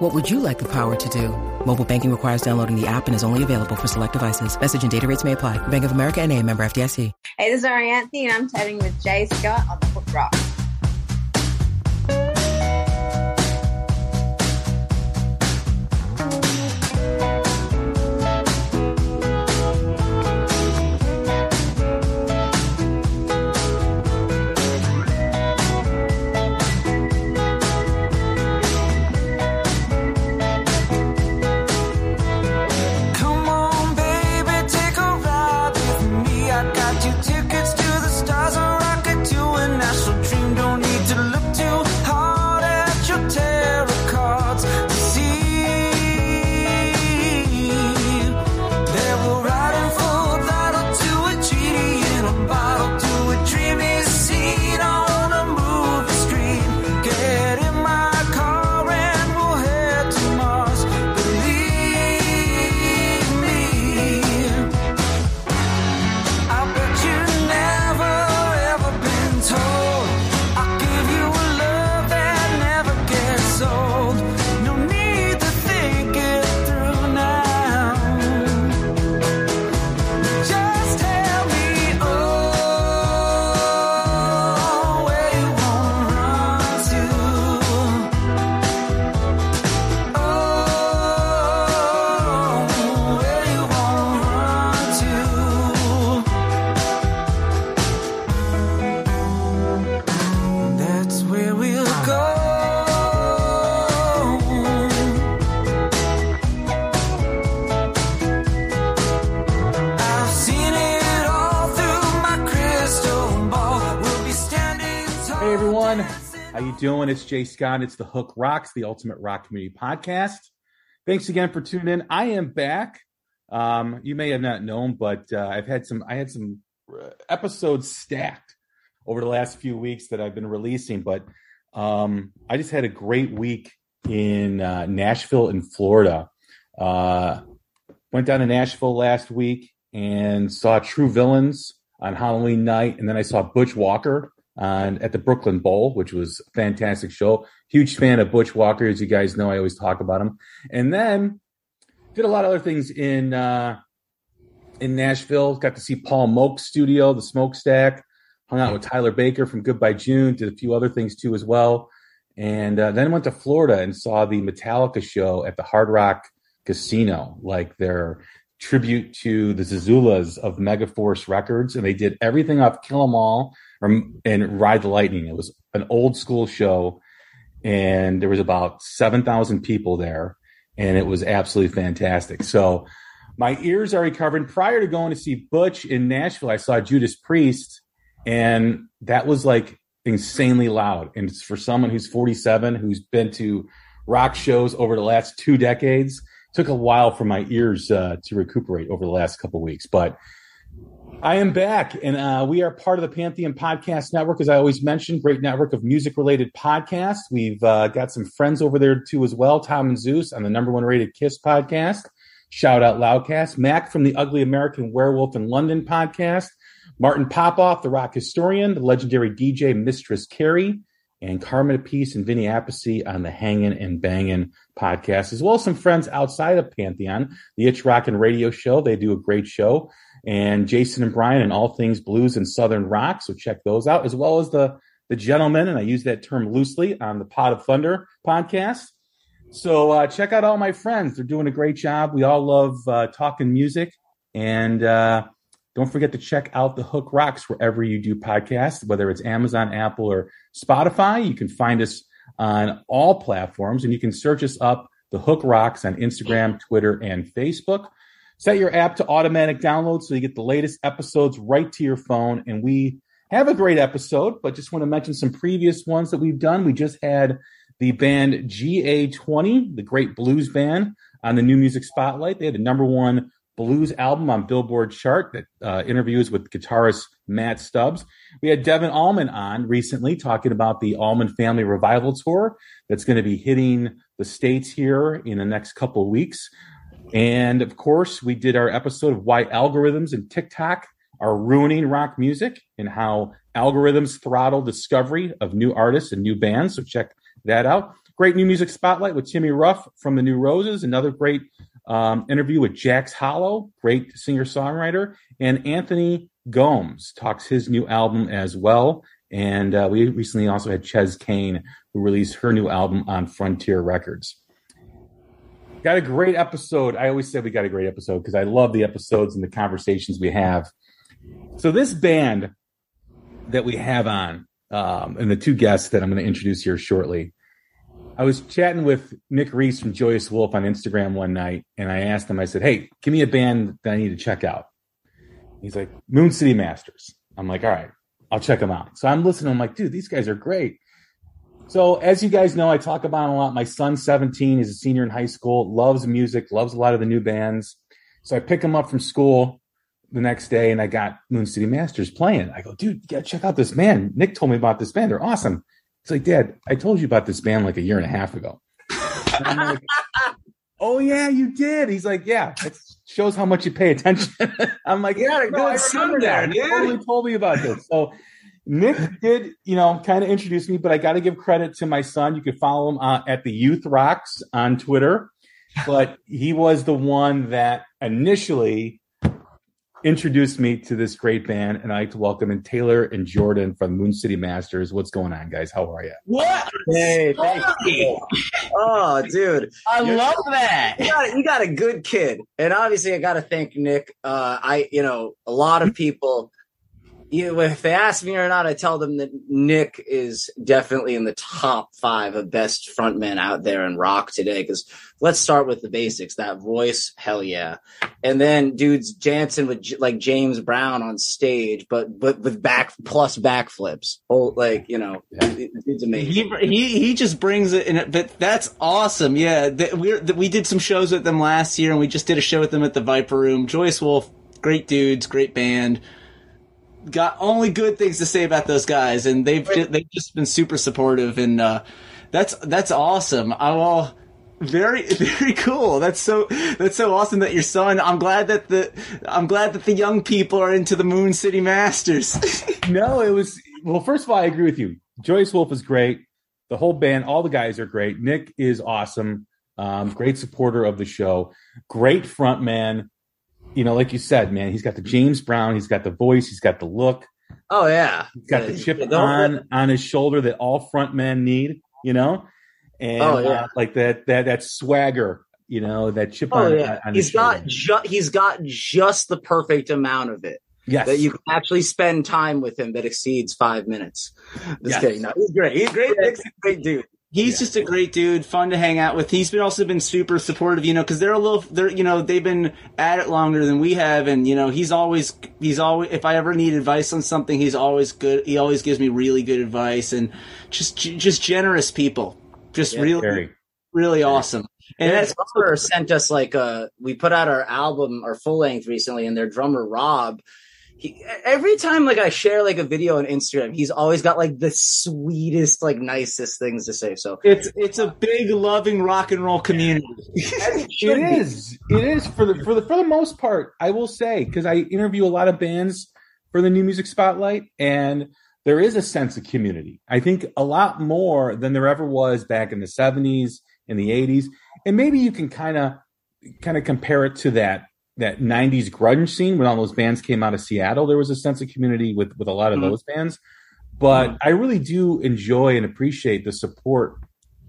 What would you like the power to do? Mobile banking requires downloading the app and is only available for select devices. Message and data rates may apply. Bank of America and a member FDIC. Hey, this is Ari Anthony, and I'm chatting with Jay Scott on the Hook Rock. Hey everyone, how you doing? It's Jay Scott. It's the Hook Rocks, the Ultimate Rock Community Podcast. Thanks again for tuning in. I am back. Um, you may have not known, but uh, I've had some. I had some uh, episodes stacked over the last few weeks that I've been releasing, but um, I just had a great week in uh, Nashville, in Florida. Uh, went down to Nashville last week and saw True Villains on Halloween night, and then I saw Butch Walker on at the Brooklyn Bowl, which was a fantastic show. Huge fan of Butch Walker, as you guys know. I always talk about him. And then did a lot of other things in uh, in Nashville. Got to see Paul Moak's studio, the Smoakstack. Hung out with Tyler Baker from Goodbye June. Did a few other things too as well. And uh, then went to Florida and saw the Metallica show at the Hard Rock Casino, like their tribute to the Zazulas of Megaforce Records, and they did everything off Kill 'Em All or, and Ride the Lightning. It was an old school show, and there was about seven thousand people there, and it was absolutely fantastic. So my ears are recovering. Prior to going to see Butch in Nashville, I saw Judas Priest, and that was like insanely loud. And it's for someone who's 47, who's been to rock shows over the last two decades, took a while for my ears uh, to recuperate over the last couple weeks. But I am back, and uh, we are part of the Pantheon Podcast Network, as I always mention. Great network of music-related podcasts. We've uh, got some friends over there too, as well. Tom and Zeus on the number one rated Kiss podcast. Shout out Loudcast. Mac from the Ugly American Werewolf in London podcast. Martin Popoff, the rock historian, the legendary DJ Mistress Carrie, and Carmine Appice and Vinny Appice on the Hangin' and Bangin' podcast, as well as some friends outside of Pantheon, the Itch Rockin' Radio Show. They do a great show. And Jason and Brian and all things blues and southern rock. So check those out, as well as the the gentlemen, and I use that term loosely on the Pot of Thunder podcast. So uh, check out all my friends; they're doing a great job. We all love uh, talking music, and uh, don't forget to check out the Hook Rocks wherever you do podcasts, whether it's Amazon, Apple, or Spotify. You can find us on all platforms, and you can search us up, the Hook Rocks, on Instagram, Twitter, and Facebook. Set your app to automatic download so you get the latest episodes right to your phone. And we have a great episode, but just want to mention some previous ones that we've done. We just had the band GA20, the great blues band, on the New Music Spotlight. They had the number one blues album on Billboard chart that uh, interviews with guitarist Matt Stubbs. We had Devon Allman on recently talking about the Allman Family Revival Tour that's going to be hitting the States here in the next couple weeks. And of course, we did our episode of why algorithms and TikTok are ruining rock music and how algorithms throttle discovery of new artists and new bands. So check that out. Great new music spotlight with Timmy Rough from the New Roses. Another great um, interview with Jax Hollow, great singer songwriter, and Anthony Gomes talks his new album as well. And uh, we recently also had Chez Kane, who released her new album on Frontier Records. Got a great episode. I always say we got a great episode because I love the episodes and the conversations we have. So this band that we have on, um, and the two guests that I'm going to introduce here shortly, I was chatting with Nick Reese from Joyous Wolf on Instagram one night, and I asked him, I said, Hey, give me a band that I need to check out. He's like, Moon City Masters. I'm like, All right, I'll check them out. So I'm listening. I'm like, Dude, these guys are great. So as you guys know, I talk about a lot. My son's 17, he's a senior in high school, loves music, loves a lot of the new bands. So I pick him up from school the next day, and I got Moon City Masters playing. I go, Dude, you gotta check out this band. Nick told me about this band. They're awesome. He's like, Dad, I told you about this band like a year and a half ago. Like, oh yeah, you did. He's like, yeah, it shows how much you pay attention. I'm like, yeah, "No, I good son remember that. He totally told me about this. So Nick did, you know, kind of introduce me, but I got to give credit to my son. You can follow him uh, at the Youth Rocks on Twitter, but he was the one that initially introduced me to this great band, and I'd like to welcome in Talor and Jordan from Moon City Masters. What's going on, guys? How are you? What? Hey, thank you. Oh, dude, I love that. you got, you got a good kid, and obviously, I got to thank Nick. Uh, I, you know, a lot of people. You, if they ask me or not, I tell them that Nick is definitely in the top five of best frontmen out there in rock today. Because let's start with the basics. That voice, hell yeah, and then dudes dancing with like James Brown on stage, but but with back plus backflips. Oh, like you know, it's amazing. He, he he just brings it in but that's awesome. Yeah, th- we th- we did some shows with them last year, and we just did a show with them at the Viper Room. Joyous Wolf, great dudes, great band. Got only good things to say about those guys, and they've ju- they've just been super supportive, and uh, that's that's awesome. I will. Very, very cool. That's so, that's so awesome that your son, I'm glad that the, I'm glad that the young people are into the Moon City Masters. No, it was well. First of all, I agree with you. Joyous Wolf is great. The whole band, all the guys are great. Nick is awesome. Um, great supporter of the show. Great front man. You know, like you said, man, he's got the James Brown. He's got the voice. He's got the look. Oh yeah, He's got the chip on on his shoulder that all front men need. You know, and Oh, yeah. uh, like that that that swagger. You know, that chip Oh on. yeah, on his he's got ju- he's got just the perfect amount of it yes. that you can actually spend time with him that exceeds five minutes. Just Yes. kidding. No, he's great. He's great. Nick's a great dude. He's Yeah. just a great dude, fun to hang out with. He's been also been super supportive, you know, because they're a little, they're you know, they've been at it longer than we have, and you know, he's always, he's always, if I ever need advice on something, he's always good. He always gives me really good advice, and just, just generous people, just Yeah, really, Very. really awesome. And And that's that drummer sent us like uh we put out our album, our full length recently, and their drummer Rob. He, every time like I share like a video on Instagram, he's always got like the sweetest, like nicest things to say. So it's it's a big loving rock and roll community. It is. It is for the for the for the most part. I will say because I interview a lot of bands for the new music spotlight, and there is a sense of community. I think a lot more than there ever was back in the seventies and the eighties, and maybe you can kind of kind of compare it to that that 90s grunge scene when all those bands came out of Seattle there was a sense of community with with a lot of Mhm. those bands but I really do enjoy and appreciate the support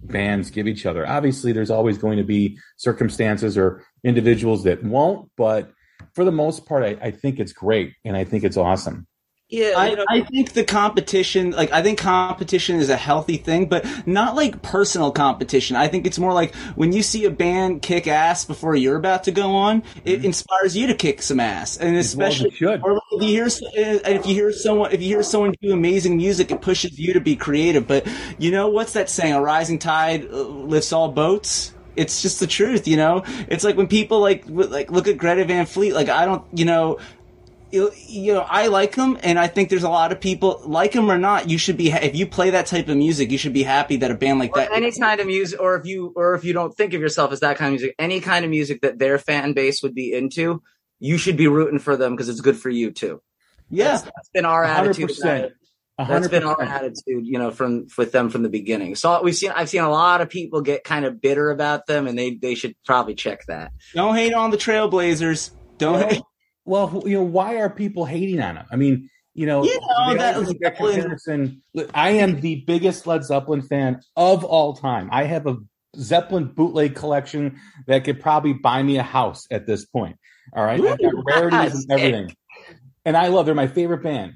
bands give each other. Obviously, there's always going to be circumstances or individuals that won't, but for the most part, I, I think it's great and I think it's awesome. Yeah, I, you know, I think the competition, like, I think competition is a healthy thing, but not like personal competition. I think it's more like when you see a band kick ass before you're about to go on, it inspires you to kick some ass. And Mm-hmm. Well as especially, should. or if you hear, and if you hear someone, if you hear someone do amazing music, it pushes you to be creative. But you know, what's that saying? A rising tide uh, lifts all boats. It's just the truth, you know. It's like when people like like look at Greta Van Fleet. Like I don't, you know, you, you know, I like him, and I think there's a lot of people like him or not. You should be if you play that type of music, you should be happy that a band like Or that. any kind of music, or if you, or if you don't think of yourself as that kind of music, any kind of music that their fan base would be into, you should be rooting for them because it's good for you too. yeah, That's, that's been our attitude. about 100%. it. That's been our attitude, you know, from with them from the beginning. So we've seen, I've seen a lot of people get kind of bitter about them, and they they should probably check that. don't hate on the Trailblazers. Don't. hate. Well, you know, why are people hating on him? I mean, you know, You oh, know, that that comparison. I am the biggest Led Zeppelin fan of all time. I have a Zeppelin bootleg collection that could probably buy me a house at this point. All right, I've got rarities and everything, and I love. They're my favorite band.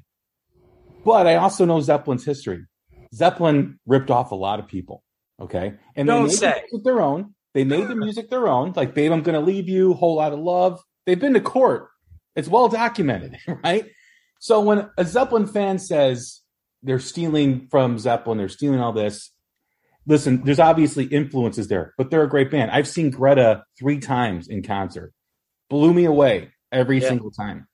But I also know Zeppelin's history. Zeppelin ripped off a lot of people. Okay, and Don't they made say. the their own. They made the music their own. Like, babe, I'm gonna leave you. Whole lot of love. They've been to court. It's well documented, right? So when a Zeppelin fan says they're stealing from Zeppelin, they're stealing all this. Listen, there's obviously influences there, but they're a great band. I've seen Greta three times in concert. Blew me away every Yeah. single time.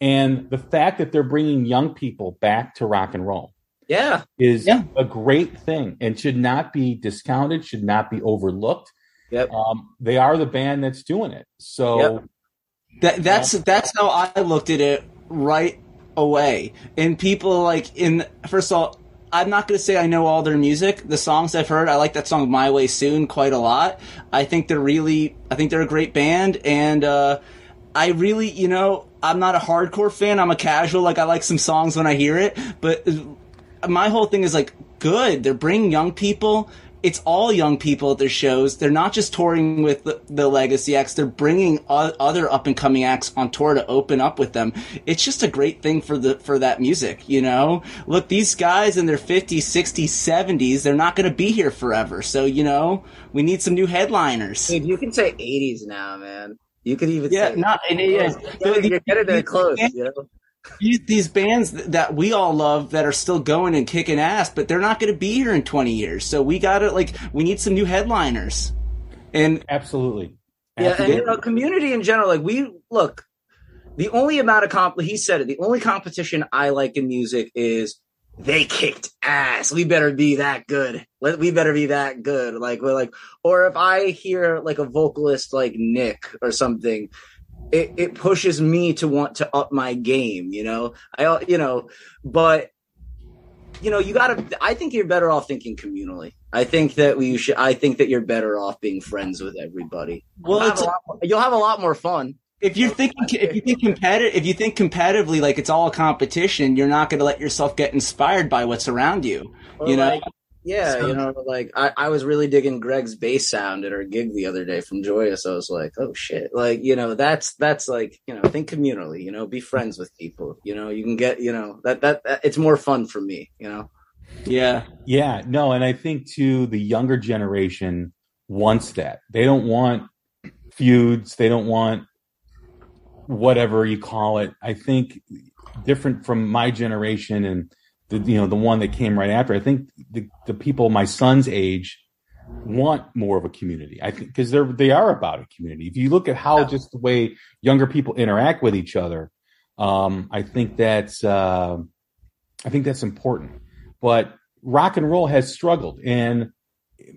And the fact that they're bringing young people back to rock and roll Yeah, is Yeah. a great thing and should not be discounted, should not be overlooked. Yep. Um, they are the band that's doing it. So Yep. That that's that's how I looked at it right away. And people like in first of all, I'm not going to say I know all their music. The songs I've heard, I like that song "My Way Soon" quite a lot. I think they're really, I think they're a great band, and uh, I really, you know, I'm not a hardcore fan. I'm a casual. Like I like some songs when I hear it, but my whole thing is like good. They're bringing young people. It's all young people at their shows. They're not just touring with the, the Legacy acts. They're bringing o- other up and coming acts on tour to open up with them. It's just a great thing for the for that music, you know. Look, these guys in their 50s, 60s, 70s, they're not going to be here forever. So, you know, we need some new headliners. dude, you can say '80s now, man. You could even Yeah, say not and, yeah. You're getting- you're getting there close, you know. These, these bands that we all love that are still going and kicking ass, but they're not going to be here in 20 years. So we got to like, we need some new headliners. And absolutely. Yeah, and you know, community in general, like we look, the only amount of comp he said it, the only competition I like in music is they kicked ass. We better be that good. Let we better be that good. Like we're like, or if I hear like a vocalist like Nick or something, it, it pushes me to want to up my game, you know? I you know, but you know, you gotta I think you're better off thinking communally. I think that we should I think that you're better off being friends with everybody. well, You'll have, a lot more, you'll have a lot more fun. if you're thinking, if you think competitive, if you think competitively, like it's all a competition, you're not going to let yourself get inspired by what's around you. Or You know? like, yeah, So- you know, like I, I was really digging Greg's bass sound at our gig the other day from Joyous. I was like, oh shit, like you know, that's that's like you know, think communally. You know, be friends with people. You know, you can get you know that that, that it's more fun for me. You know, Yeah. Yeah, no, and I think too the younger generation wants that. They don't want feuds. They don't want whatever you call it. I think different from my generation and the you know the one that came right after. I think the the people my son's age want more of a community. I think because they're they are about a community. If you look at how just the way younger people interact with each other, um, I think that's uh, I think that's important. But rock and roll has struggled, and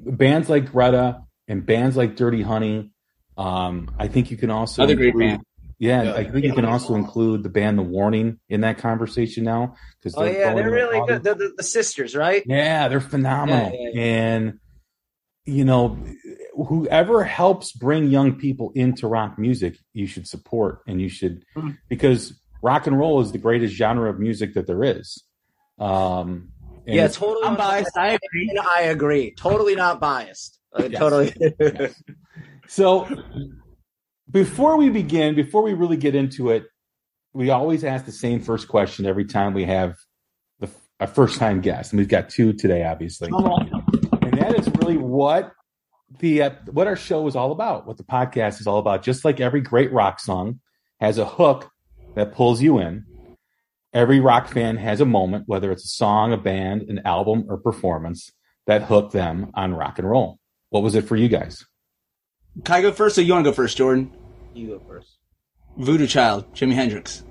bands like Greta and bands like Dirty Honey. Um, I think you can also Other great include- band. Yeah, Yeah. I think you can also include the band The Warning in that conversation now because oh yeah, they're really good. They're the, the sisters, right? yeah, they're phenomenal. Yeah, yeah, And you know, whoever helps bring young people into rock music, you should support and you should Mhm. because rock and roll is the greatest genre of music that there is. Um and Yeah, totally. I'm biased. I agree. I agree. Totally not biased. Uh, Yes. Totally. So before we begin, before we really get into it, we always ask the same first question every time we have the a first time guest, and we've got two today, obviously. and that is really what the uh, what our show is all about, what the podcast is all about. Just like every great rock song has a hook that pulls you in, every rock fan has a moment, whether it's a song, a band, an album, or performance that hooked them on rock and roll. What was it for you guys? Can I go first, or you want to go first, Jordan? You go first. Voodoo Child, Jimi Hendrix.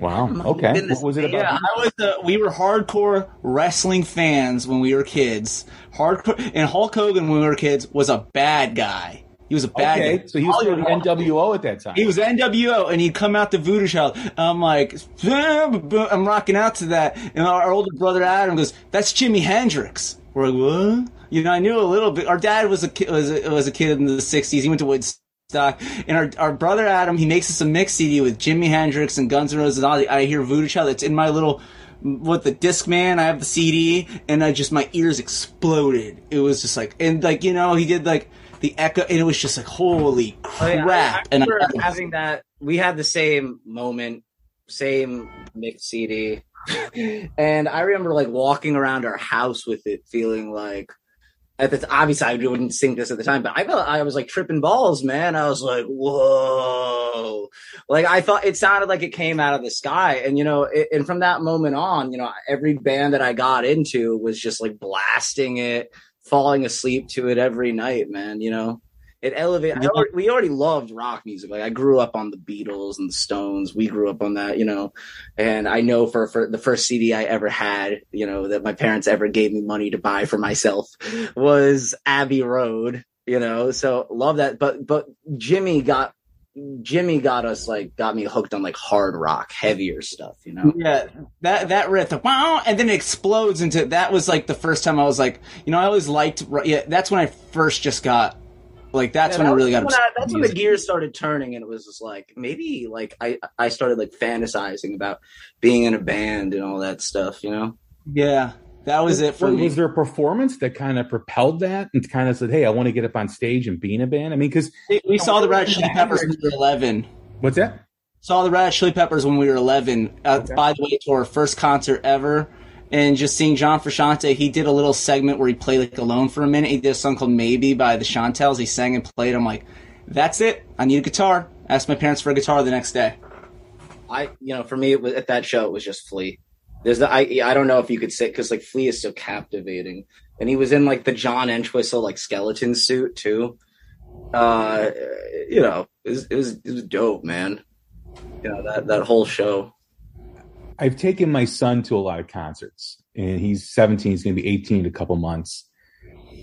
Wow. Okay. goodness, What was it about? Yeah, I was. Uh, we were hardcore wrestling fans when we were kids. Hardcore, and Hulk Hogan when we were kids was a bad guy. He was a bad Okay, guy. so he was Hollywood doing NWO at that time. He was NWO, and he'd come out to Voodoo Child. I'm like, I'm rocking out to that, and our older brother Adam goes, "That's Jimi Hendrix." We're like, "What?" You know, I knew a little bit. Our dad was a kid, was a, was a kid in the '60s. He went to Woodstock, and our our brother Adam, he makes us a mix CD with Jimi Hendrix and Guns N' Roses. And all the, I hear Voodoo Child. It's in my little. With the Discman, I have the CD, and I just my ears exploded. It was just like, and like you know, he did like the echo, and it was just like, holy Oh, yeah, crap! I, I and I, having that. We had the same moment, same mix CD, and I remember like walking around our house with it, feeling like. At the t- obviously, I wouldn't sing this at the time, but I felt I was like tripping balls, man. I was like, "Whoa!" Like I thought it sounded like it came out of the sky, and you know, it, and from that moment on, you know, every band that I got into was just like blasting it, falling asleep to it every night, man. You know, it elevated. I already, we already loved rock music. Like I grew up on the Beatles and the Stones. We grew up on that, you know. And I know for for the first CD I ever had, you know, that my parents ever gave me money to buy for myself was Abbey Road. You know, so love that. But but Jimi got Jimi got us like got me hooked on like hard rock, heavier stuff. You know. Yeah, that that riff, the wow, and then it explodes into. That was like the first time I was like, you know, I always liked. Yeah, that's when I first just got, like, that's Yeah, when I really got. when I- that's with when the gears started turning, and it was just like maybe like I I started like fantasizing about being in a band and all that stuff. You know. Yeah, that was it for was, me. was there a performance that kind of propelled that and kind of said, "Hey, I want to get up on stage and be in a band"? I mean, because we saw the Red Hot Chili Peppers when we were eleven. what's that? Saw the Red Hot Chili Peppers when we were eleven. Uh, Okay. By the way, to our first concert ever. And just seeing John Frusciante, he did a little segment where he played like alone for a minute. He did a song called "Maybe" by the Chantels. He sang and played. I'm like, that's it. I need a guitar. Asked my parents for a guitar the next day. I, you know, for me, was, at that show, it was just Flea. There's the, I, I don't know if you could say, cause like Flea is so captivating. And he was in like the John Entwistle, like skeleton suit too. Uh, you know, it was, it was, it was dope, man. You know, that, that whole show. I've taken my son to a lot of concerts, and he's 17. He's going to be 18 in a couple months.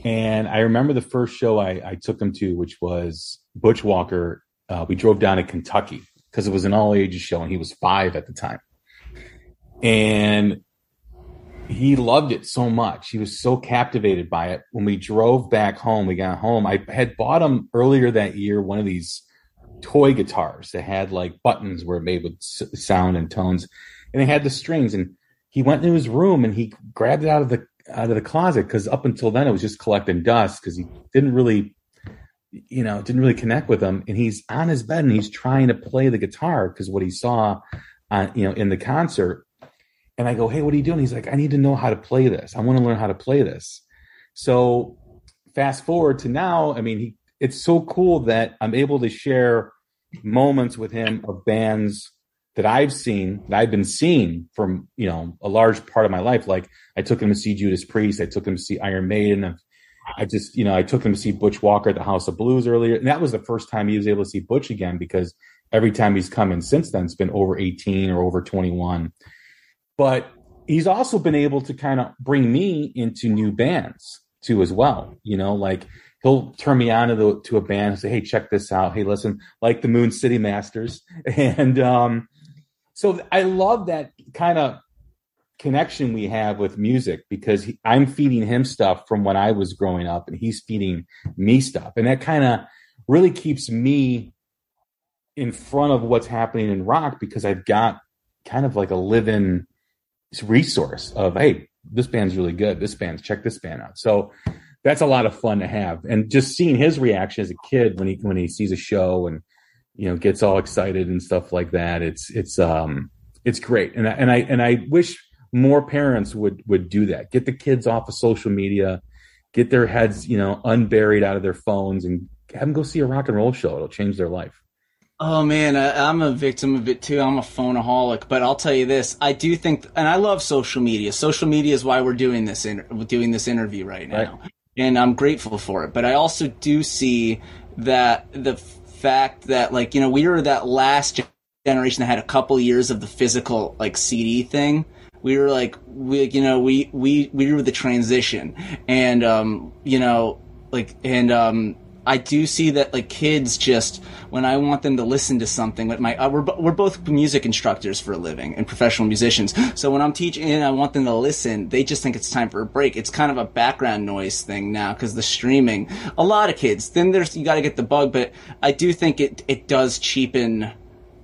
And I remember the first show I, I took him to, which was Butch Walker. Uh, we drove down to Kentucky because it was an all ages show, and he was five at the time. And he loved it so much. He was so captivated by it. When we drove back home, we got home. I had bought him earlier that year one of these toy guitars that had like buttons were made with sound and tones, and they had the strings. And he went into his room and he grabbed it out of the out of the closet because up until then it was just collecting dust because he didn't really, you know, didn't really connect with them. And he's on his bed and he's trying to play the guitar because what he saw, uh, you know, in the concert. And I go, hey, what are you doing? He's like, I need to know how to play this. I want to learn how to play this. So fast forward to now, I mean, he, it's so cool that I'm able to share moments with him of bands that I've seen, that I've been seeing from, you know, a large part of my life. Like I took him to see Judas Priest. I took him to see Iron Maiden. I've, I just, you know, I took him to see Butch Walker at the House of Blues earlier. And that was the first time he was able to see Butch again because every time he's come in since then, it's been over 18 or over 21 but he's also been able to kind of bring me into new bands too as well you know like he'll turn me on to, the, to a band and say hey check this out hey listen like the moon city masters and um so i love that kind of connection we have with music because he, i'm feeding him stuff from when i was growing up and he's feeding me stuff. And that kind of really keeps me in front of what's happening in rock because i've got kind of like a live-in resource of hey this band's really good. This band's check this band out. So that's a lot of fun to have. And just seeing his reaction as a kid when he when he sees a show and you know gets all excited and stuff like that it's it's um it's great and I, and I and I wish more parents would would do that get the kids off of social media get their heads you know unburied out of their phones and have them go see a rock and roll show it'll change their life Oh man, I, I'm a victim of it too. I'm a phoneaholic, but I'll tell you this: I do think, and I love social media. Social media is why we're doing this in, doing this interview right now. Right. and I'm grateful for it. But I also do see that the fact that like you know we were that last generation that had a couple years of the physical like CD thing. We were like we you know we we we were the transition, and um you know like and um I do see that like kids just when I want them to listen to something. Like my uh, we're we're both music instructors for a living and professional musicians. So when I'm teaching and I want them to listen, they just think it's time for a break. It's kind of a background noise thing now because the streaming. A lot of kids. Then there's you got to get the bug, but I do think it it does cheapen.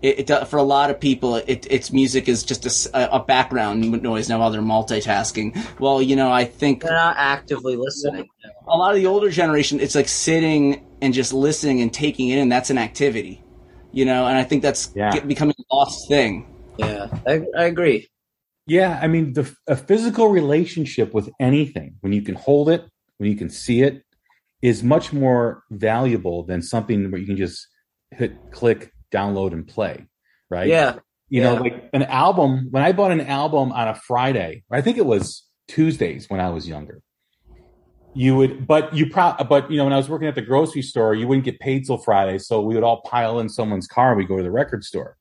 It, it does, for a lot of people, it, it's music is just a, a background noise now while they're multitasking. Well, you know, I think They're not actively listening. A lot of the older generation, it's like sitting and just listening and taking it in. That's an activity, you know, and I think that's Yeah. get, becoming a lost thing. Yeah, I, I agree. Yeah, I mean, the a physical relationship with anything, when you can hold it, when you can see it, is much more valuable than something where you can just hit click, download, and play. Right? Yeah, You know, like an album. When I bought an album on a Friday, I think it was Tuesdays when I was younger. You would, but you pro, but you know, when I was working at the grocery store, you wouldn't get paid till Friday, so we would all pile in someone's car. and We go to the record store,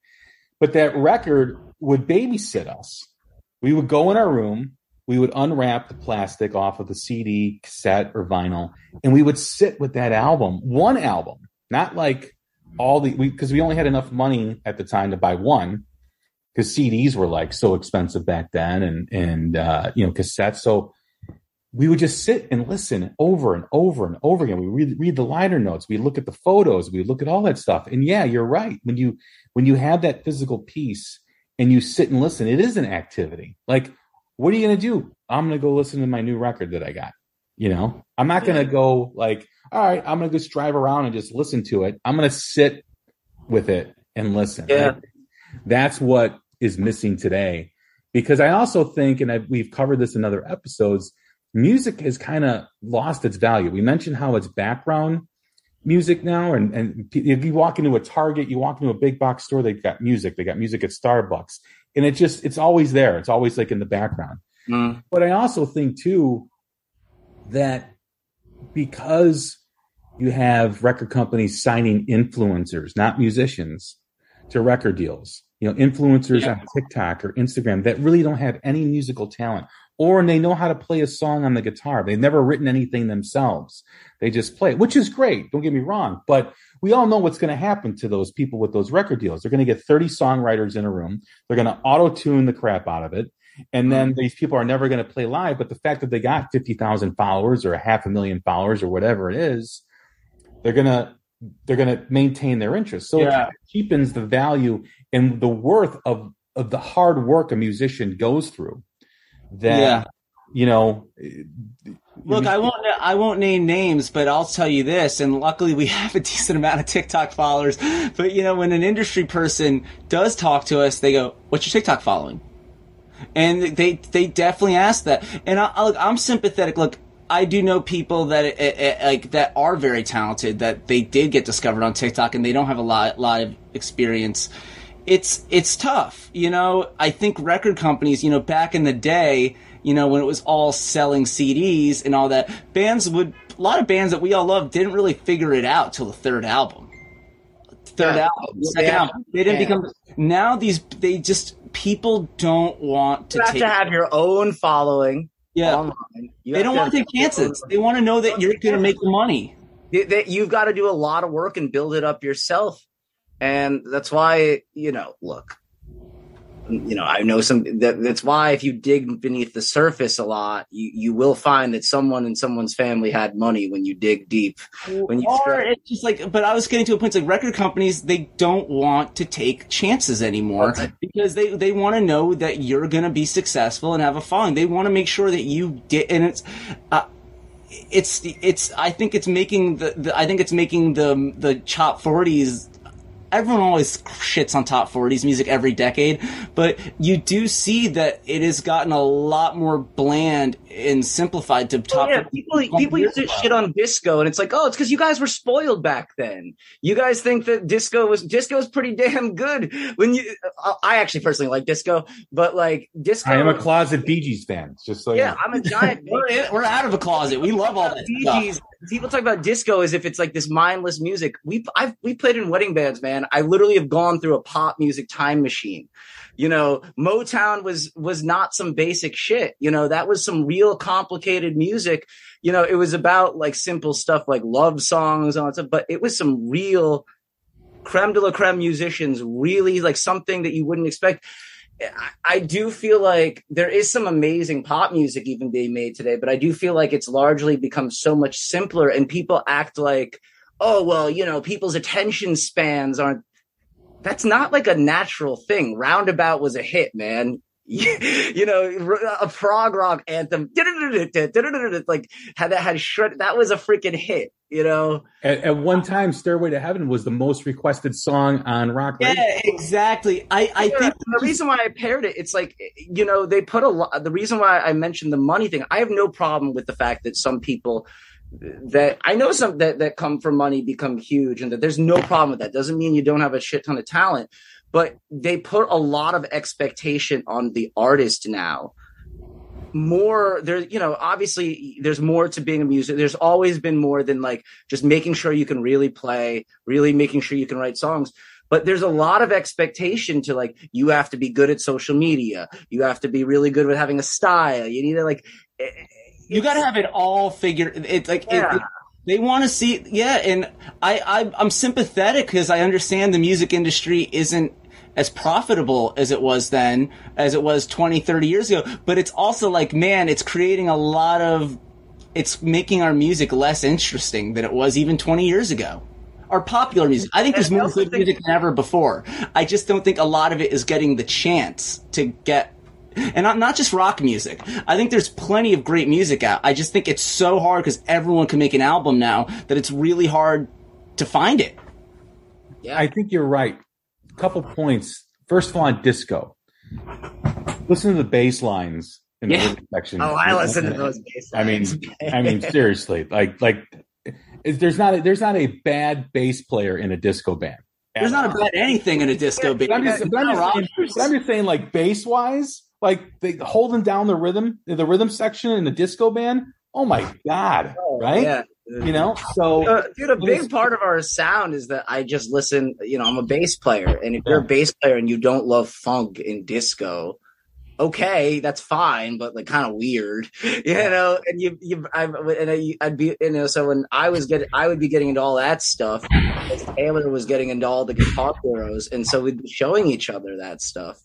but that record would babysit us. We would go in our room, we would unwrap the plastic off of the CD, cassette, or vinyl, and we would sit with that album, one album, not like all the because we, only had enough money at the time to buy one because CDs were like so expensive back then and and uh, you know cassettes. So we would just sit and listen over and over and over again. We read read the liner notes, we look at the photos, we look at all that stuff. And yeah, you're right. When you when you have that physical piece and you sit and listen, it is an activity. Like, what are you gonna do? I'm gonna go listen to my new record that I got. You know, I'm not gonna go like, all right, I'm gonna just drive around and just listen to it. I'm gonna sit with it and listen. Yeah. That's what is missing today. Because I also think, and i we've covered this in other episodes, music has kind of lost its value. We mentioned how it's background music now, and, and if you walk into a Target, you walk into a big box store, they've got music. They got music at Starbucks, and it just it's always there. It's always like in the background. Mm. But I also think too that because you have record companies signing influencers, not musicians, to record deals. You know, influencers on TikTok or Instagram that really don't have any musical talent, or and they know how to play a song on the guitar. They've never written anything themselves. They just play it, which is great. Don't get me wrong, but we all know what's going to happen to those people with those record deals. They're going to get 30 songwriters in a room. They're going to auto tune the crap out of it. And then mm-hmm. these people are never going to play live. But the fact that they got 50,000 followers or a half a million followers or whatever it is, they're going to, they're going to maintain their interest. So it Yeah. of cheapens the value and the worth of, of the hard work a musician goes through that, Yeah. you know, Look, I won't. I won't name names, but I'll tell you this. And luckily, we have a decent amount of TikTok followers. But you know, when an industry person does talk to us, they go, "What's your TikTok following?" And they they definitely ask that. And I, look, I'm sympathetic. Look, I do know people that eh, eh, like that are very talented that they did get discovered on TikTok, and they don't have a lot lot of experience. It's it's tough, you know. I think record companies, you know, back in the day, you know, when it was all selling CDs and all that, bands would a lot of bands that we all love didn't really figure it out till the third album. Third Yeah. album, second Yeah. album. They didn't Yeah. become now these they just people don't want to You have take to have your own following yeah. online. They don't to want to take chances. They want to know that you're going to make the money. They- you've got to do a lot of work and build it up yourself. And that's why, you know, look, you know, I know some, that, that's why if you dig beneath the surface a lot, you, you will find that someone in someone's family had money when you dig deep. When you or it's just like, but I was getting to a point it's like record companies they don't want to take chances anymore Okay. because they they want to know that you're going to be successful and have a following. They want to make sure that you did, and it's. Uh, it's it's I think it's making the, the I think it's making the the chop forties everyone always shits on top 40s music every decade, but you do see that it has gotten a lot more bland and simplified to Oh, top. yeah, people people used to shit on disco, and it's like, oh, it's because you guys were spoiled back then. You guys think that disco was disco was pretty damn good when you. uh, I actually personally like disco, but like disco. I am a closet Bee Gees fan. Just so you yeah, know. I'm a giant. We're, in, we're out of a closet. We love all that Bee stuff. Gees, people talk about disco as if it's like this mindless music. We I've we played in wedding bands, man. I literally have gone through a pop music time machine. You know, Motown was was not some basic shit. You know, that was some real complicated music. You know, it was about like simple stuff like love songs and all that stuff, but it was some real creme de la creme musicians, really like something that you wouldn't expect. I- do feel like there is some amazing pop music even being made today, but I do feel like it's largely become so much simpler and people act like, oh, well, you know, people's attention spans aren't. That's not like a natural thing. Roundabout was a hit, man. you know, a prog rock anthem, like had that had shred. That was a freaking hit. You know, At, at one time, "Stairway to Heaven" was the most requested song on rock radio. Yeah, exactly. I, I Yeah, think the reason why I paired it, it's like you know they put a lot. The reason why I mentioned the money thing, I have no problem with the fact that some people that I know some that that come from money become huge, and that there's no problem with that. Doesn't mean you don't have a shit ton of talent, but they put a lot of expectation on the artist now. More there, you know, obviously there's more to being a music. There's always been more than like just making sure you can really play, really making sure you can write songs but there's a lot of expectation to like you have to be good at social media you have to be really good with having a style you need to like eh, you got to have it all figured. It's like it- it- they want to see, yeah. And I, I I'm sympathetic because I understand the music industry isn't as profitable as it was then, as it was 20, 30 years ago. But it's also like, man, it's creating a lot of, it's making our music less interesting than it was even 20 years ago. Our popular music. I think there's more good music than ever before. I just don't think a lot of it is getting the chance to get and not, not just rock music. I think there's plenty of great music out. I just think it's so hard because everyone can make an album now that it's really hard to find it. yeah I think you're right. A couple points. First of all, on disco, listen to the bass lines in Yeah. the rhythm section. oh i listen to those bass I mean, lines. I mean, seriously, like, like, there's not a, there's not a bad bass player in a disco band. There's not a bad anything in a disco But band. I'm just, I'm just saying, I'm just saying, like bass wise, like they holding down the rhythm, the rhythm section in the disco band. Oh my god, right? yeah You know, so Uh, dude, a big part of our sound is that I just listen. You know, I'm a bass player, and if you're a bass player and you don't love funk and disco, okay, that's fine, but like kind of weird, you know. And you, you, I, and I, I'd be, you know, so when I was getting, I would be getting into all that stuff. as Talor was getting into all the guitar heroes, and so we'd be showing each other that stuff,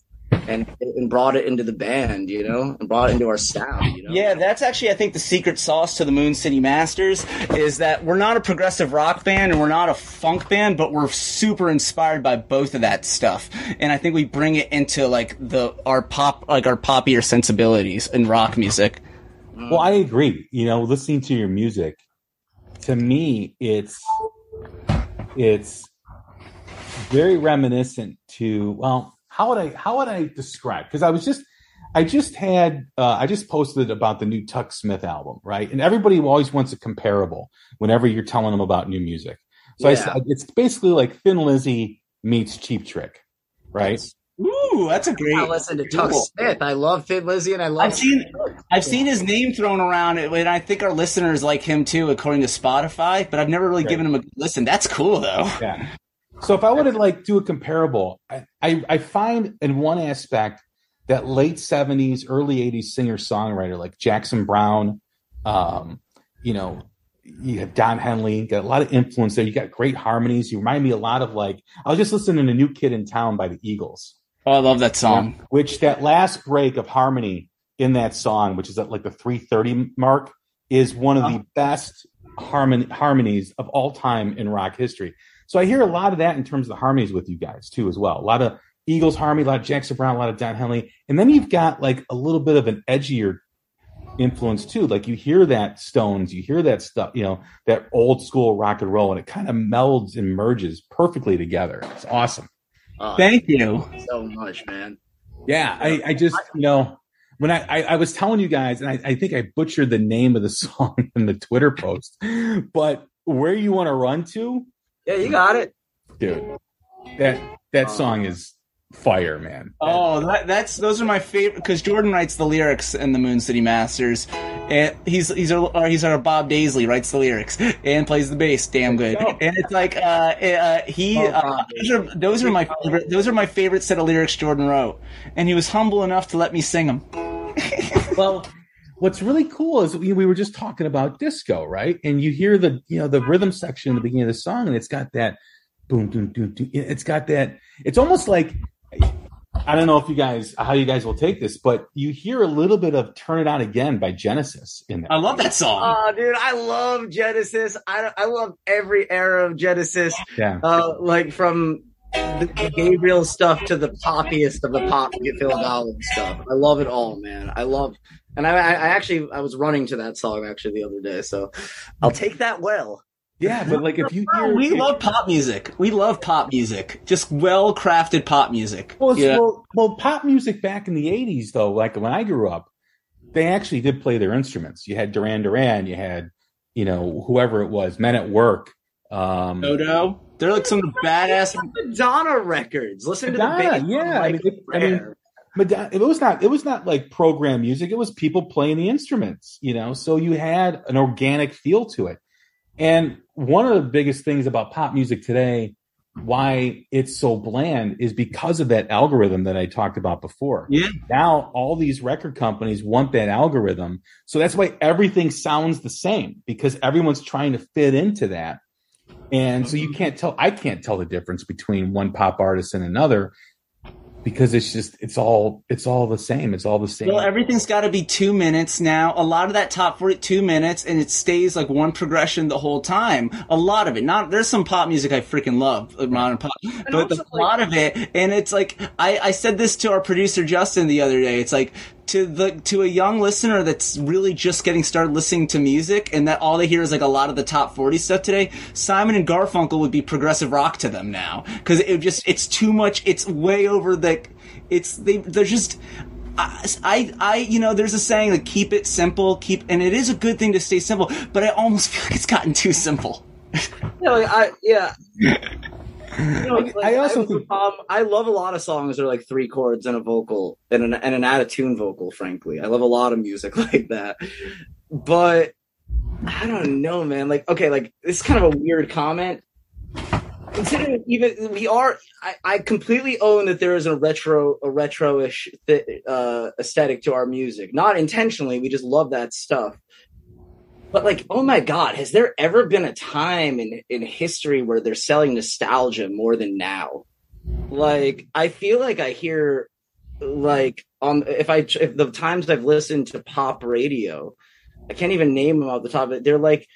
and and brought it into the band, you know, and brought it into our sound, you know. Yeah, that's actually I think the secret sauce to the Moon City Masters is that we're not a progressive rock band and we're not a funk band, but we're super inspired by both of that stuff. And I think we bring it into like the our pop like our poppier sensibilities in rock music. Mm. Well, I agree. You know, listening to your music, to me, it's it's very reminiscent to well, how would I how would I describe? Because I was just I just had uh, I just posted about the new Tuk Smith album, right? And everybody always wants a comparable whenever you're telling them about new music. So I Yeah. said it's basically like Thin Lizzy meets Cheap Trick, right? Ooh, that's a great. I listen to Tuk Cool. Smith. I love Thin Lizzy, and I love. I've seen I've seen his name thrown around, and I think our listeners like him too, according to Spotify. But I've never really Right. given him a listen. That's cool though. Yeah. So if I were to like do a comparable, I, I, I find in one aspect that late seventies, early eighties singer songwriter like Jackson Browne, um, you know, you have Don Henley, got a lot of influence there. You got great harmonies. You remind me a lot of like I was just listening to New Kid in Town by the Eagles. Oh, I love that song. Which that last break of harmony in that song, which is at like the 330 mark, is one of the best harmon- harmonies of all time in rock history. So I hear a lot of that in terms of the harmonies with you guys too, as well. A lot of Eagles harmony, a lot of Jackson Browne, a lot of Don Henley, and then you've got like a little bit of an edgier influence too. Like you hear that Stones, you hear that stuff, you know, that old school rock and roll, and it kind of melds and merges perfectly together. It's awesome. Oh, Thank you. so much, man. Yeah, I, I just you know when I, I I was telling you guys, and I, I think I butchered the name of the song in the Twitter post, but where you want to run to, Yeah, you got it. dude, that that song is fire, man. Oh, that, that's those are my favorite because Jordan writes the lyrics in the Moon City Masters. And he's he's our, or he's our Bob Daisley writes the lyrics and plays the bass damn good. And it's like uh, uh he Oh, uh, those are those are my favorite those are my favorite set of lyrics Jordan wrote. And he was humble enough to let me sing them. well what's really cool is we, we were just talking about disco right and you hear the you know the rhythm section in the beginning of the song and it's got that boom boom boom, boom. it's got that it's almost like i don't know if you guys how you guys will take this but you hear a little bit of turn it on again by genesis in there I love that song. Oh, dude, I love Genesis. I I love every era of Genesis. yeah Uh, like from the Gabriel stuff to the poppiest of the pop Phil Collins stuff. I love it all, man. I love, and I, I I actually I was running to that song actually the other day, so I'll take that well. yeah but like if you hear we love pop music. We love pop music. Just well crafted pop music. Well, Yeah. well, well, pop music back in the '80s, though, like when I grew up, they actually did play their instruments. You had Duran Duran, you had, you know, whoever it was, Men at Work. Um, Toto. They're like some badass. Madonna records. Listen to Madonna, the bass. yeah, I Like, mean, it- I mean, rare. Madonna, it was not. It was not like program music. It was people playing the instruments. You know, so you had an organic feel to it. And one of the biggest things about pop music today, why it's so bland, is because of that algorithm that I talked about before. Yeah. now all these record companies want that algorithm. So that's why everything sounds the same because everyone's trying to fit into that. And so you can't tell, I can't tell the difference between one pop artist and another because it's just, it's all, it's all the same. It's all the same. Well, everything's got to be two minutes now. A lot of that top 40, two minutes, and it stays like one progression the whole time. A lot of it. Not there's some pop music I freaking love, uh, like modern pop, but also, a lot of it, and it's like I, I said this to our producer Justin the other day. It's like to the to a young listener that's really just getting started listening to music, and that all they hear is like a lot of the top 40 stuff today. Simon and Garfunkel would be progressive rock to them now because it just it's too much. It's way over the. It's they they're just. I, I, you know, there's a saying like keep it simple, keep, and it is a good thing to stay simple, but I almost feel like it's gotten too simple. Like, I yeah. You know, like, I also I, think- um, I love a lot of songs that are like three chords and a vocal and an and an out of tune vocal. Frankly, I love a lot of music like that. But I don't know, man. Like, okay, like this is kind of a weird comment. Considering even we are, I, I completely own that there is a retro, a retro-ish th- uh, aesthetic to our music. Not intentionally, we just love that stuff. But like, oh my god, has there ever been a time in in history where they're selling nostalgia more than now? Like, I feel like I hear like on if I if the times I've listened to pop radio, I can't even name them off the top of it. They're like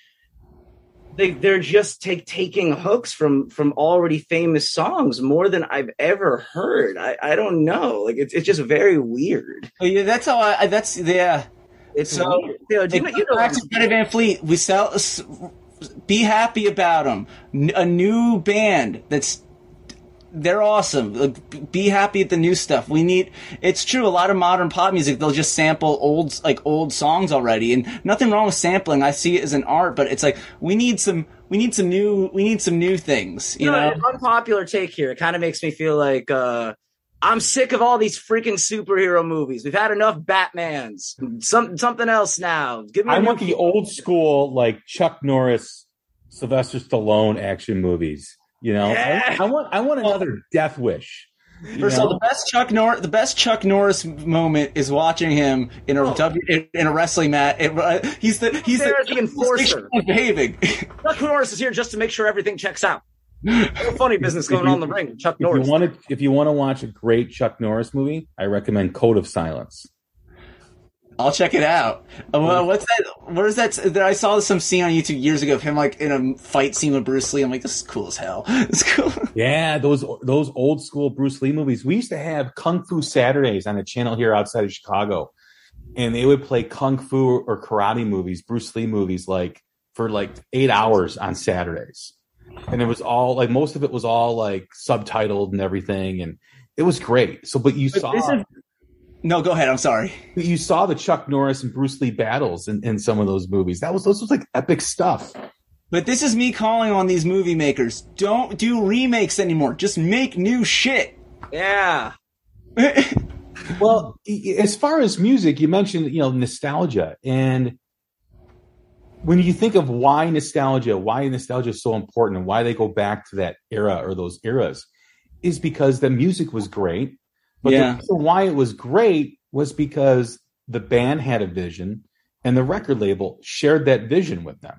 they they're just take taking hooks from from already famous songs more than I've ever heard. I I don't know. Like it's it's just very weird. Oh, yeah, that's how I, I that's, yeah. It's So. You know, do you know, you know back to Greta Van Fleet, we sell, be happy about them. A new band that's, they're awesome. Be happy at the new stuff. We need, it's true, a lot of modern pop music, they'll just sample old, like old songs already. And nothing wrong with sampling. I see it as an art, but it's like, we need some, we need some new, we need some new things, you you know, know? an unpopular take here. It kind of makes me feel like uh, I'm sick of all these freaking superhero movies. We've had enough Batmans. Some something else now. Give me. a I new want the old school, like Chuck Norris, Sylvester Stallone action movies. You know, Yeah. I, I want, I want another Death Wish. you First of all, the best Chuck Norris, the best Chuck Norris moment is watching him in a Oh. W in, in a wrestling match. It- uh, he's the he's the, the enforcer. he's behaving. Chuck Norris is here just to make sure everything checks out. No funny business going you- on in the ring. Chuck if you Norris. want to, if you want to watch a great Chuck Norris movie, I recommend Code of Silence. I'll check it out. Uh, well, what's that? Where's that? There, I saw some scene on YouTube years ago of him like in a fight scene with Bruce Lee. I'm like, this is cool as hell. It's cool. Yeah, those those old school Bruce Lee movies. We used to have Kung Fu Saturdays on a channel here outside of Chicago, and they would play kung fu or karate movies, Bruce Lee movies, like for like eight hours on Saturdays. And it was all like most of it was all like subtitled and everything, and it was great. So, but you But saw this is- No, go ahead. I'm sorry. you saw the Chuck Norris and Bruce Lee battles in, in some of those movies. That was those was like epic stuff. But this is me calling on these movie makers. Don't do remakes anymore. Just make new shit. Yeah. Well, as far as music, you mentioned you know nostalgia, and when you think of why nostalgia, why nostalgia is so important, and why they go back to that era or those eras, is because the music was great. But Yeah. the reason why it was great was because the band had a vision, and the record label shared that vision with them.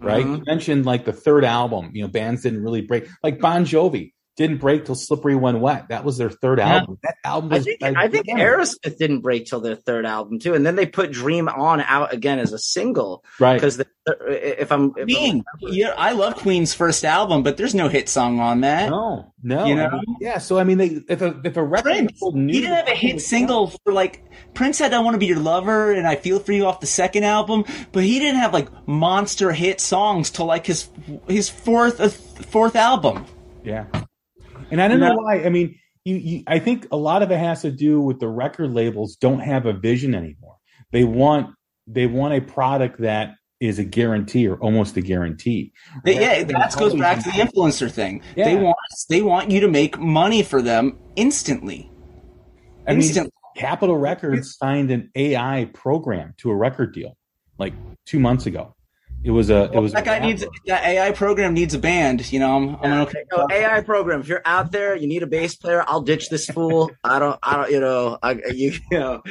Right? Mhm. You mentioned like the third album. You know, bands didn't really break. Like Bon Jovi didn't break till "Slippery When Wet." That was their third Yeah. album. That album I think I think Aerosmith didn't break till their third album too, and then they put "Dream On" out again as a single right. because if I'm if Queen. I'm- Yeah, I love Queen's first album, but there's no hit song on that. No, no. You know? I mean, yeah. So I mean, they if a if a record Prince. label knew He didn't have a hit single for like Prince had "I Want to Be Your Lover" and "I Feel for You" off the second album, but he didn't have like monster hit songs till like his his fourth uh, fourth album. Yeah, and I don't know why. I mean, you, you, I think a lot of it has to do with the record labels don't have a vision anymore. They want they want a product that is a guarantee or almost a guarantee. They- yeah, that goes back to the influencer thing. They want they want you to make money for them instantly. I mean, Capitol Records signed an AI program to a record deal like two months ago. It was a it was that a guy needs that AI program needs a band. You know, I'm, I'm Yeah, okay. no, AI program. If you're out there, you need a bass player. I'll ditch this fool. I don't. I don't. You know. I you, you know.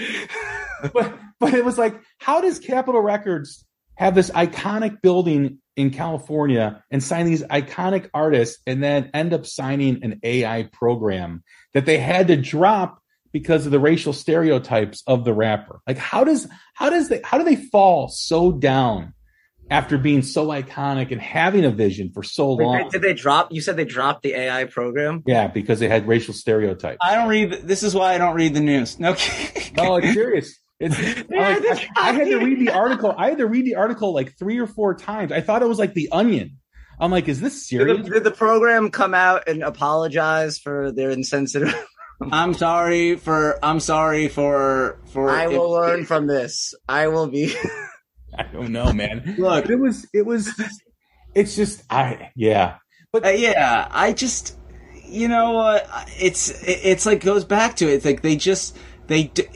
but but it was like, how does Capitol Records have this iconic building in California and sign these iconic artists and then end up signing an AI program that they had to drop because of the racial stereotypes of the rapper? Like how does how does they how do they fall so down after being so iconic and having a vision for so Wait, long? Did they drop? You said they dropped the AI program. Yeah, because they had racial stereotypes. I don't read. This is why I don't read the news. No. No, it's serious. It's I, like, I, I had to read the article. I had to read the article like three or four times. I thought it was like the Onion. I'm like, is this Did serious? the, did the program come out and apologize for their insensitive? I'm sorry for. I'm sorry for. For. I will if- learn from this. I will be. I don't know, man. Look. It was. It was. It's just. I yeah. But Uh, yeah, I just, you know what? It's it's like goes back to it. It's like they just they. d-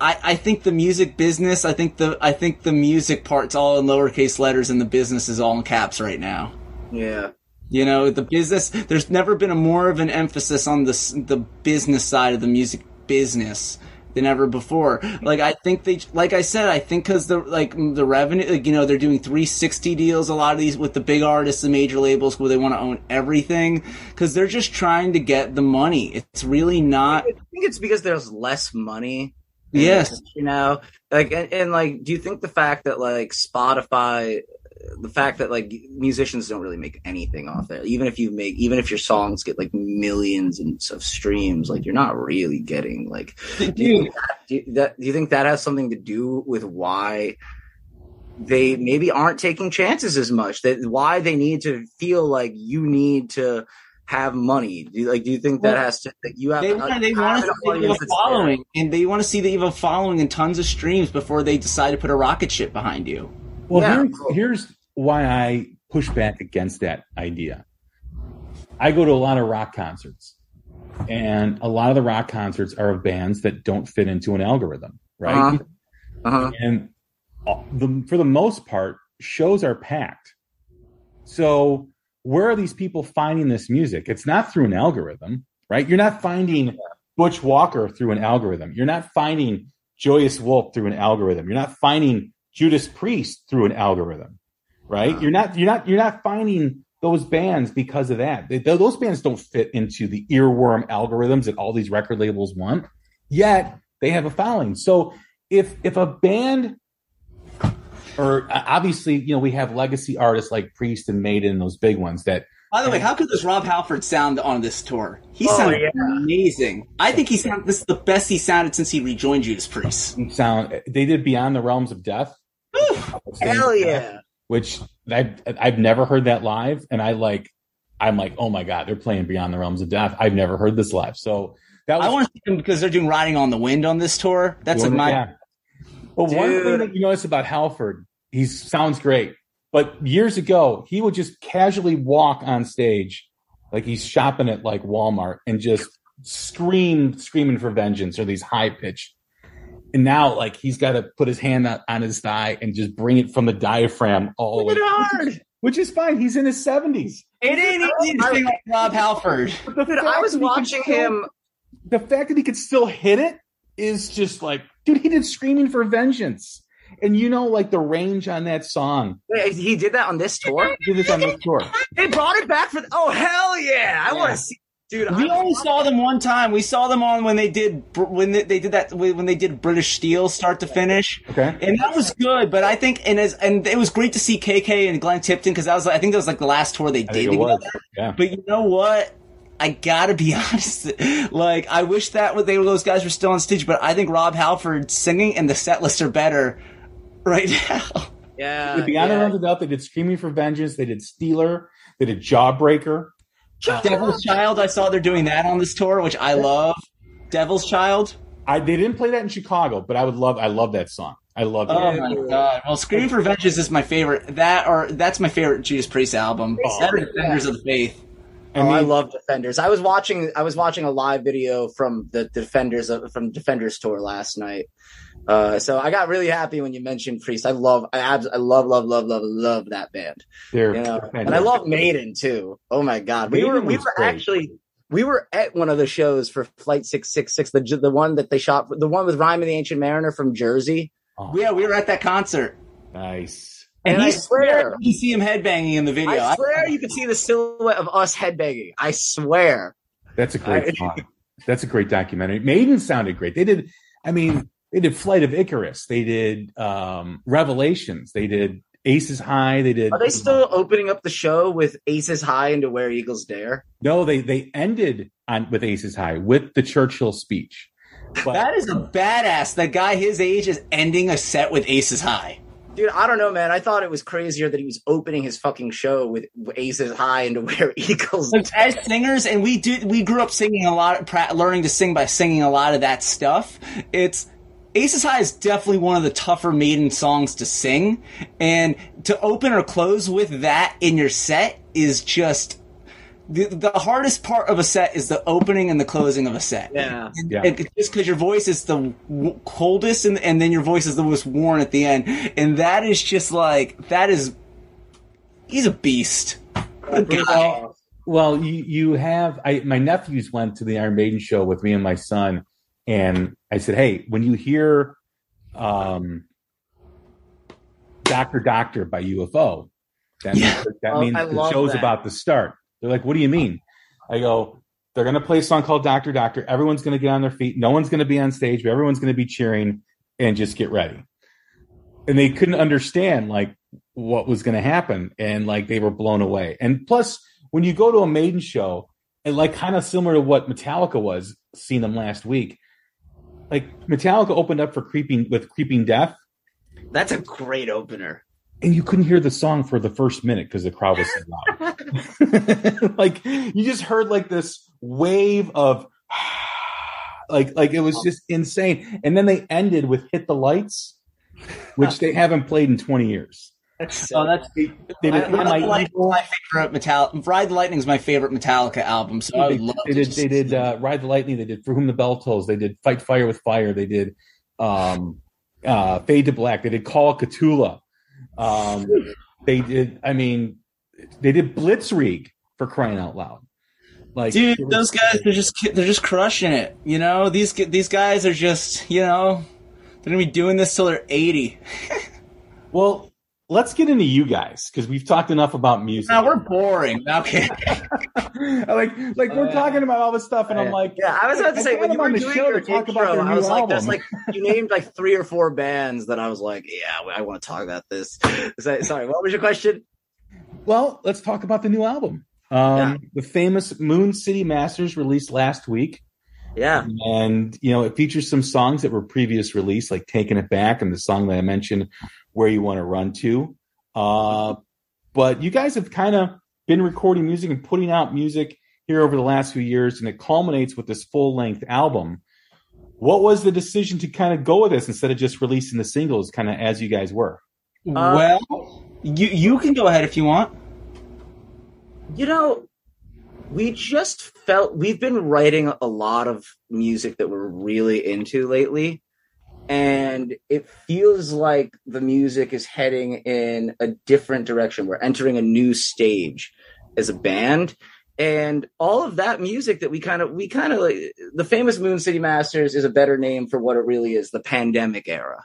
I, I think the music business. I think the I think the music part's all in lowercase letters, and the business is all in caps right now. Yeah. You know, the business. There's never been a more of an emphasis on the the business side of the music business than ever before. Like I think they, like I said, I think because the like the revenue, like you know, they're doing 360 deals. A lot of these with the big artists and major labels where they want to own everything because they're just trying to get the money. It's really not. I think it's because there's less money. Yes. You know, like, and, and like, do you think the fact that like Spotify, the fact that like musicians don't really make anything off there, even if you make, even if your songs get like millions and of streams, like you're not really getting like, do you, do, you, that, do you think that has something to do with why they maybe aren't taking chances as much? That why they need to feel like you need to have money? Do you, like, do you think that Well, has to that you have? They want, they want to see that you have audience a that's there? following, and they want to see that you have a following and tons of streams before they decide to put a rocket ship behind you. Well, Yeah, here's, cool. here's why I push back against that idea. I go to a lot of rock concerts, and a lot of the rock concerts are of bands that don't fit into an algorithm, right? Uh-huh. Uh-huh. and uh, the, for the most part, shows are packed. So where are these people finding this music? It's not through an algorithm, right? You're not finding Butch Walker through an algorithm. You're not finding Joyous Wolf through an algorithm. You're not finding Judas Priest through an algorithm, right? You're not. You're not. You're not finding those bands because of that. They, those bands don't fit into the earworm algorithms that all these record labels want. Yet they have a following. So if if a band or obviously you know we have legacy artists like Priest and Maiden, those big ones that By the way, how could this Rob Halford sound on this tour? He Oh, sounded yeah. amazing. I think he sound this is the best he sounded since he rejoined Judas Priest. sound they did Beyond the Realms of Death. Hell yeah. Which I've I've never heard that live, and I like I'm like, oh my god, they're playing Beyond the Realms of Death. I've never heard this live, so that was I want to see them because they're doing Riding on the Wind on this tour. That's like One- my yeah. Well, one thing that you notice about Halford, he sounds great, but years ago he would just casually walk on stage, like he's shopping at like Walmart, and just scream, screaming for vengeance or these high pitch. And now, like he's got to put his hand on, on his thigh and just bring it from the diaphragm all the way, hard. which is fine. He's in his seventies. It ain't easy to sing like Rob Halford. Dude, I was watching him. the fact that he could still hit it is just like, dude, he did Screaming for Vengeance. And you know, like the range on that song. Wait, he did that on this tour. He did this on this tour. They brought it back for. Oh hell yeah! I want to see, dude. We I- only saw them one time. We saw them on when they did when they, they did that when they did British Steel start to finish. Okay. And that was good, but I think and as and it was great to see KK and Glenn Tipton because that was I think that was like the last tour they I did together. Yeah. But you know what? I gotta be honest. Like I wish that what they those guys were still on stage, but I think Rob Halford singing and the set list are better right now. yeah. With Beyond the yeah. Realms of Death, they did Screaming for Vengeance, they did Steeler, they did Jawbreaker. Devil's Child, I saw they're doing that on this tour, which I love. Devil's Child. I they didn't play that in Chicago, but I would love I love that song. I love it. Oh my god! Well, Screaming for Vengeance is my favorite. That or that's my favorite Judas Priest album. Oh. That or Defenders of the Faith. I oh, I love Defenders. I was watching. I was watching a live video from the Defenders of, from Defenders tour last night. Uh, so I got really happy when you mentioned Priest. I love, I, abs- I love, love, love, love, love that band. they're You know, they're and I love Maiden too. Oh my god, we Maiden were we were great. actually we were at one of the shows for Flight Six Six Six, the the one that they shot, the one with Rhyme of the Ancient Mariner from Jersey. Oh, Yeah, we were at that concert, nice. and, And I he swear- swear you see him headbanging in the video. I swear you can see the silhouette of us headbanging. I swear. That's a great I- song. That's a great documentary. Maiden sounded great. They did. I mean, they did Flight of Icarus. They did um, Revelations. They did Aces High. They did. Are they still opening up the show with Aces High into Where Eagles Dare? No, they they ended on with Aces High with the Churchill speech. But that is a badass. That guy his age is ending a set with Aces High. Dude, I don't know, man. I thought it was crazier that he was opening his fucking show with Aces High into Where Eagles Like, as singers, and we do we grew up singing a lot, pra- learning to sing by singing a lot of that stuff. It's Aces High is definitely one of the tougher Maiden songs to sing, and to open or close with that in your set is just the, the hardest part of a set is the opening and the closing of a set. Yeah. Yeah. And just because your voice is the w- coldest and, and then your voice is the most worn at the end. And that is just like, that is, he's a beast. Good guy. Well, you you have I my nephews went to the Iron Maiden show with me and my son, and I said, "Hey, when you hear um Doctor Doctor by UFO, that Yeah. means, that Oh, means the show's that. about to start." They're like, "What do you mean?" I go, "They're going to play a song called Doctor Doctor. Everyone's going to get on their feet. No one's going to be on stage, but everyone's going to be cheering and just get ready." And they couldn't understand like what was going to happen, and like they were blown away. And plus, when you go to a Maiden show, and like kind of similar to what Metallica was, seeing them last week, like Metallica opened up for Creeping with Creeping Death, That's a great opener. and you couldn't hear the song for the first minute because the crowd was so loud. like you just heard like this wave of like like it was just insane. And then they ended with Hit the Lights, which they haven't played in 20 years. Oh, that's They did I, Am I Ride the my favorite Metallica. Ride the Lightning is my favorite Metallica album, so I they, would love they to did just- they did uh, ride the lightning they did for whom the bell tolls they did fight fire with fire they did um uh fade to black they did call Ktulu. um they did i mean they did blitzkrieg for crying out loud like Dude, was- those guys they're just they're just crushing it. You know, these these guys are just you know they're gonna be doing this till they're eighty. well let's get into you guys because we've talked enough about music Now we're boring. Okay, like like we're Uh, talking about all this stuff and i'm like Yeah, I was about to I say when you were doing show your talk intro, about I new was like, "There's album. like you named like three or four bands that I was like, yeah, I want to talk about this." So- Sorry, what was your question? well let's talk about the new album Um, The famous Moon City Masters released last week. Yeah. And, you know, it features some songs that were previous release, like Taking It Back and the song that I mentioned, Where You Want to Run To. Uh, but you guys have kind of been recording music and putting out music here over the last few years, and it culminates with this full length album. What was the decision to kind of go with this instead of just releasing the singles kind of as you guys were? Uh, well, you you can go ahead if you want. You know, we just felt we've been writing a lot of music that we're really into lately. And it feels like the music is heading in a different direction. We're entering a new stage as a band. And all of that music that we kind of, we kind of like, the famous Moon City Masters is a better name for what it really is the pandemic era,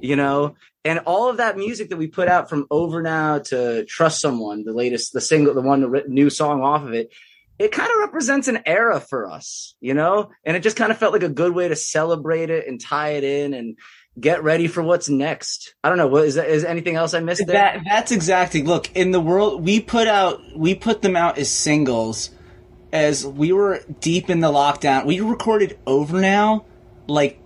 you know? And all of that music that we put out from Over Now to Trust Someone, the latest, the single, the one, the new song off of it, it kind of represents an era for us, you know? And it just kind of felt like a good way to celebrate it and tie it in and get ready for what's next. I don't know. What is that? Is anything else I missed there? That that's exactly. Look, in the world, we put out we put them out as singles, as we were deep in the lockdown. We recorded over now, like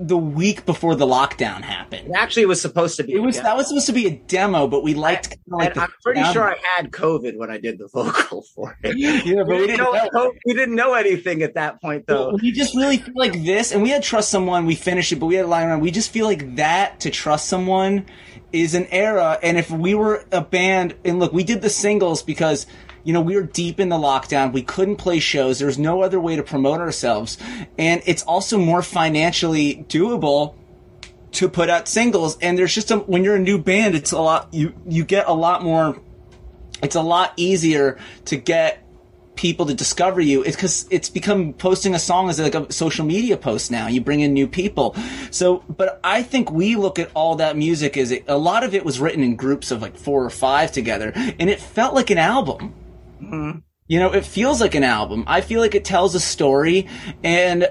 the week before the lockdown happened. Actually, It actually was supposed to be. It was yeah. that was supposed to be a demo, but we liked. kinda like I'm pretty sound. sure I had COVID when I did the vocal for it. Yeah, but we, didn't know, know. we didn't know anything at that point, though. We just really feel like this, and we had trust someone. We finished it, but we had a line around. We just feel like that to trust someone is an era. And if we were a band, and look, we did the singles because you know we were deep in the lockdown. We couldn't play shows. There was no other way to promote ourselves, and it's also more financially doable to put out singles. And there's just a when you're a new band, it's a lot. You you get a lot more. It's a lot easier to get people to discover you it's because it's become posting a song as like a social media post now you bring in new people so but i think we look at all that music as a, a lot of it was written in groups of like four or five together and it felt like an album Mm-hmm. you know it feels like an album i feel like it tells a story and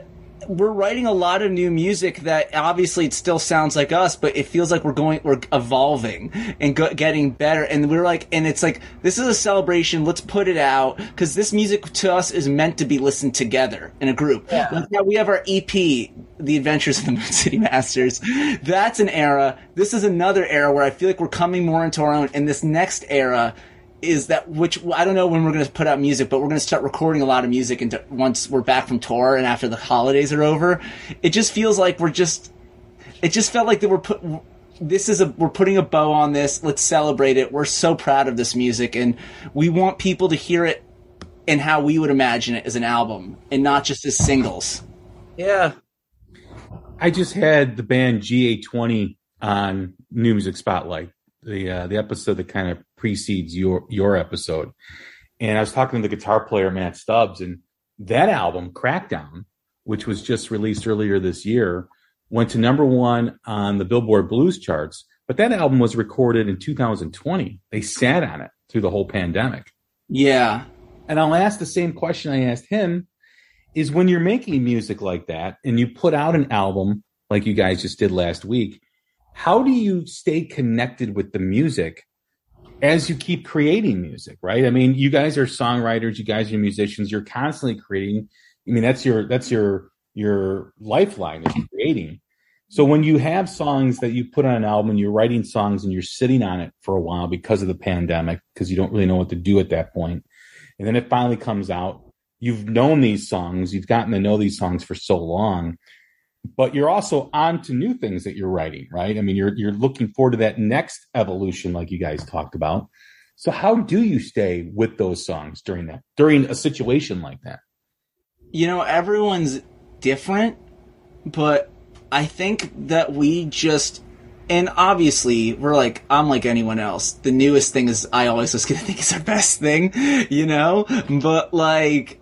we're writing a lot of new music that obviously it still sounds like us, but it feels like we're going, we're evolving and go, getting better. And we're like, and it's like, this is a celebration. Let's put it out because this music to us is meant to be listened together in a group. Like now we have our EP, The Adventures of the Moon City Masters. That's an era. This is another era where I feel like we're coming more into our own. And this next era is that which I don't know when we're going to put out music, but we're going to start recording a lot of music into once we're back from tour and after the holidays are over. It just feels like we're just. It just felt like that we're put. This is a we're putting a bow on this. Let's celebrate it. We're so proud of this music, and we want people to hear it and how we would imagine it as an album, and not just as singles. Yeah. I just had the band GA20 on New Music Spotlight, the uh, the episode that kind of precedes your your episode. And I was talking to the guitar player Matt Stubbs, and that album, Crackdown, which was just released earlier this year, went to number one on the Billboard Blues charts. But that album was recorded in 2020. They sat on it through the whole pandemic. Yeah, And I'll ask the same question I asked him is when you're making music like that and you put out an album like you guys just did last week, how do you stay connected with the music as you keep creating music, right? I mean, you guys are songwriters, you guys are musicians, you're constantly creating. I mean, that's your that's your your lifeline is creating. So when you have songs that you put on an album, you're writing songs and you're sitting on it for a while because of the pandemic, because you don't really know what to do at that. And then it finally comes out. You've known these songs, you've gotten to know these songs for so long, but you're also on to new things that you're writing, right? I mean, you're you're looking forward to that next evolution, like you guys talked about. So how do you stay with those songs during that during a situation like that? you know, everyone's different, but I think that we just, and obviously we're like, I'm like anyone else. The newest thing is I always just gonna think is our best thing, you know? But like,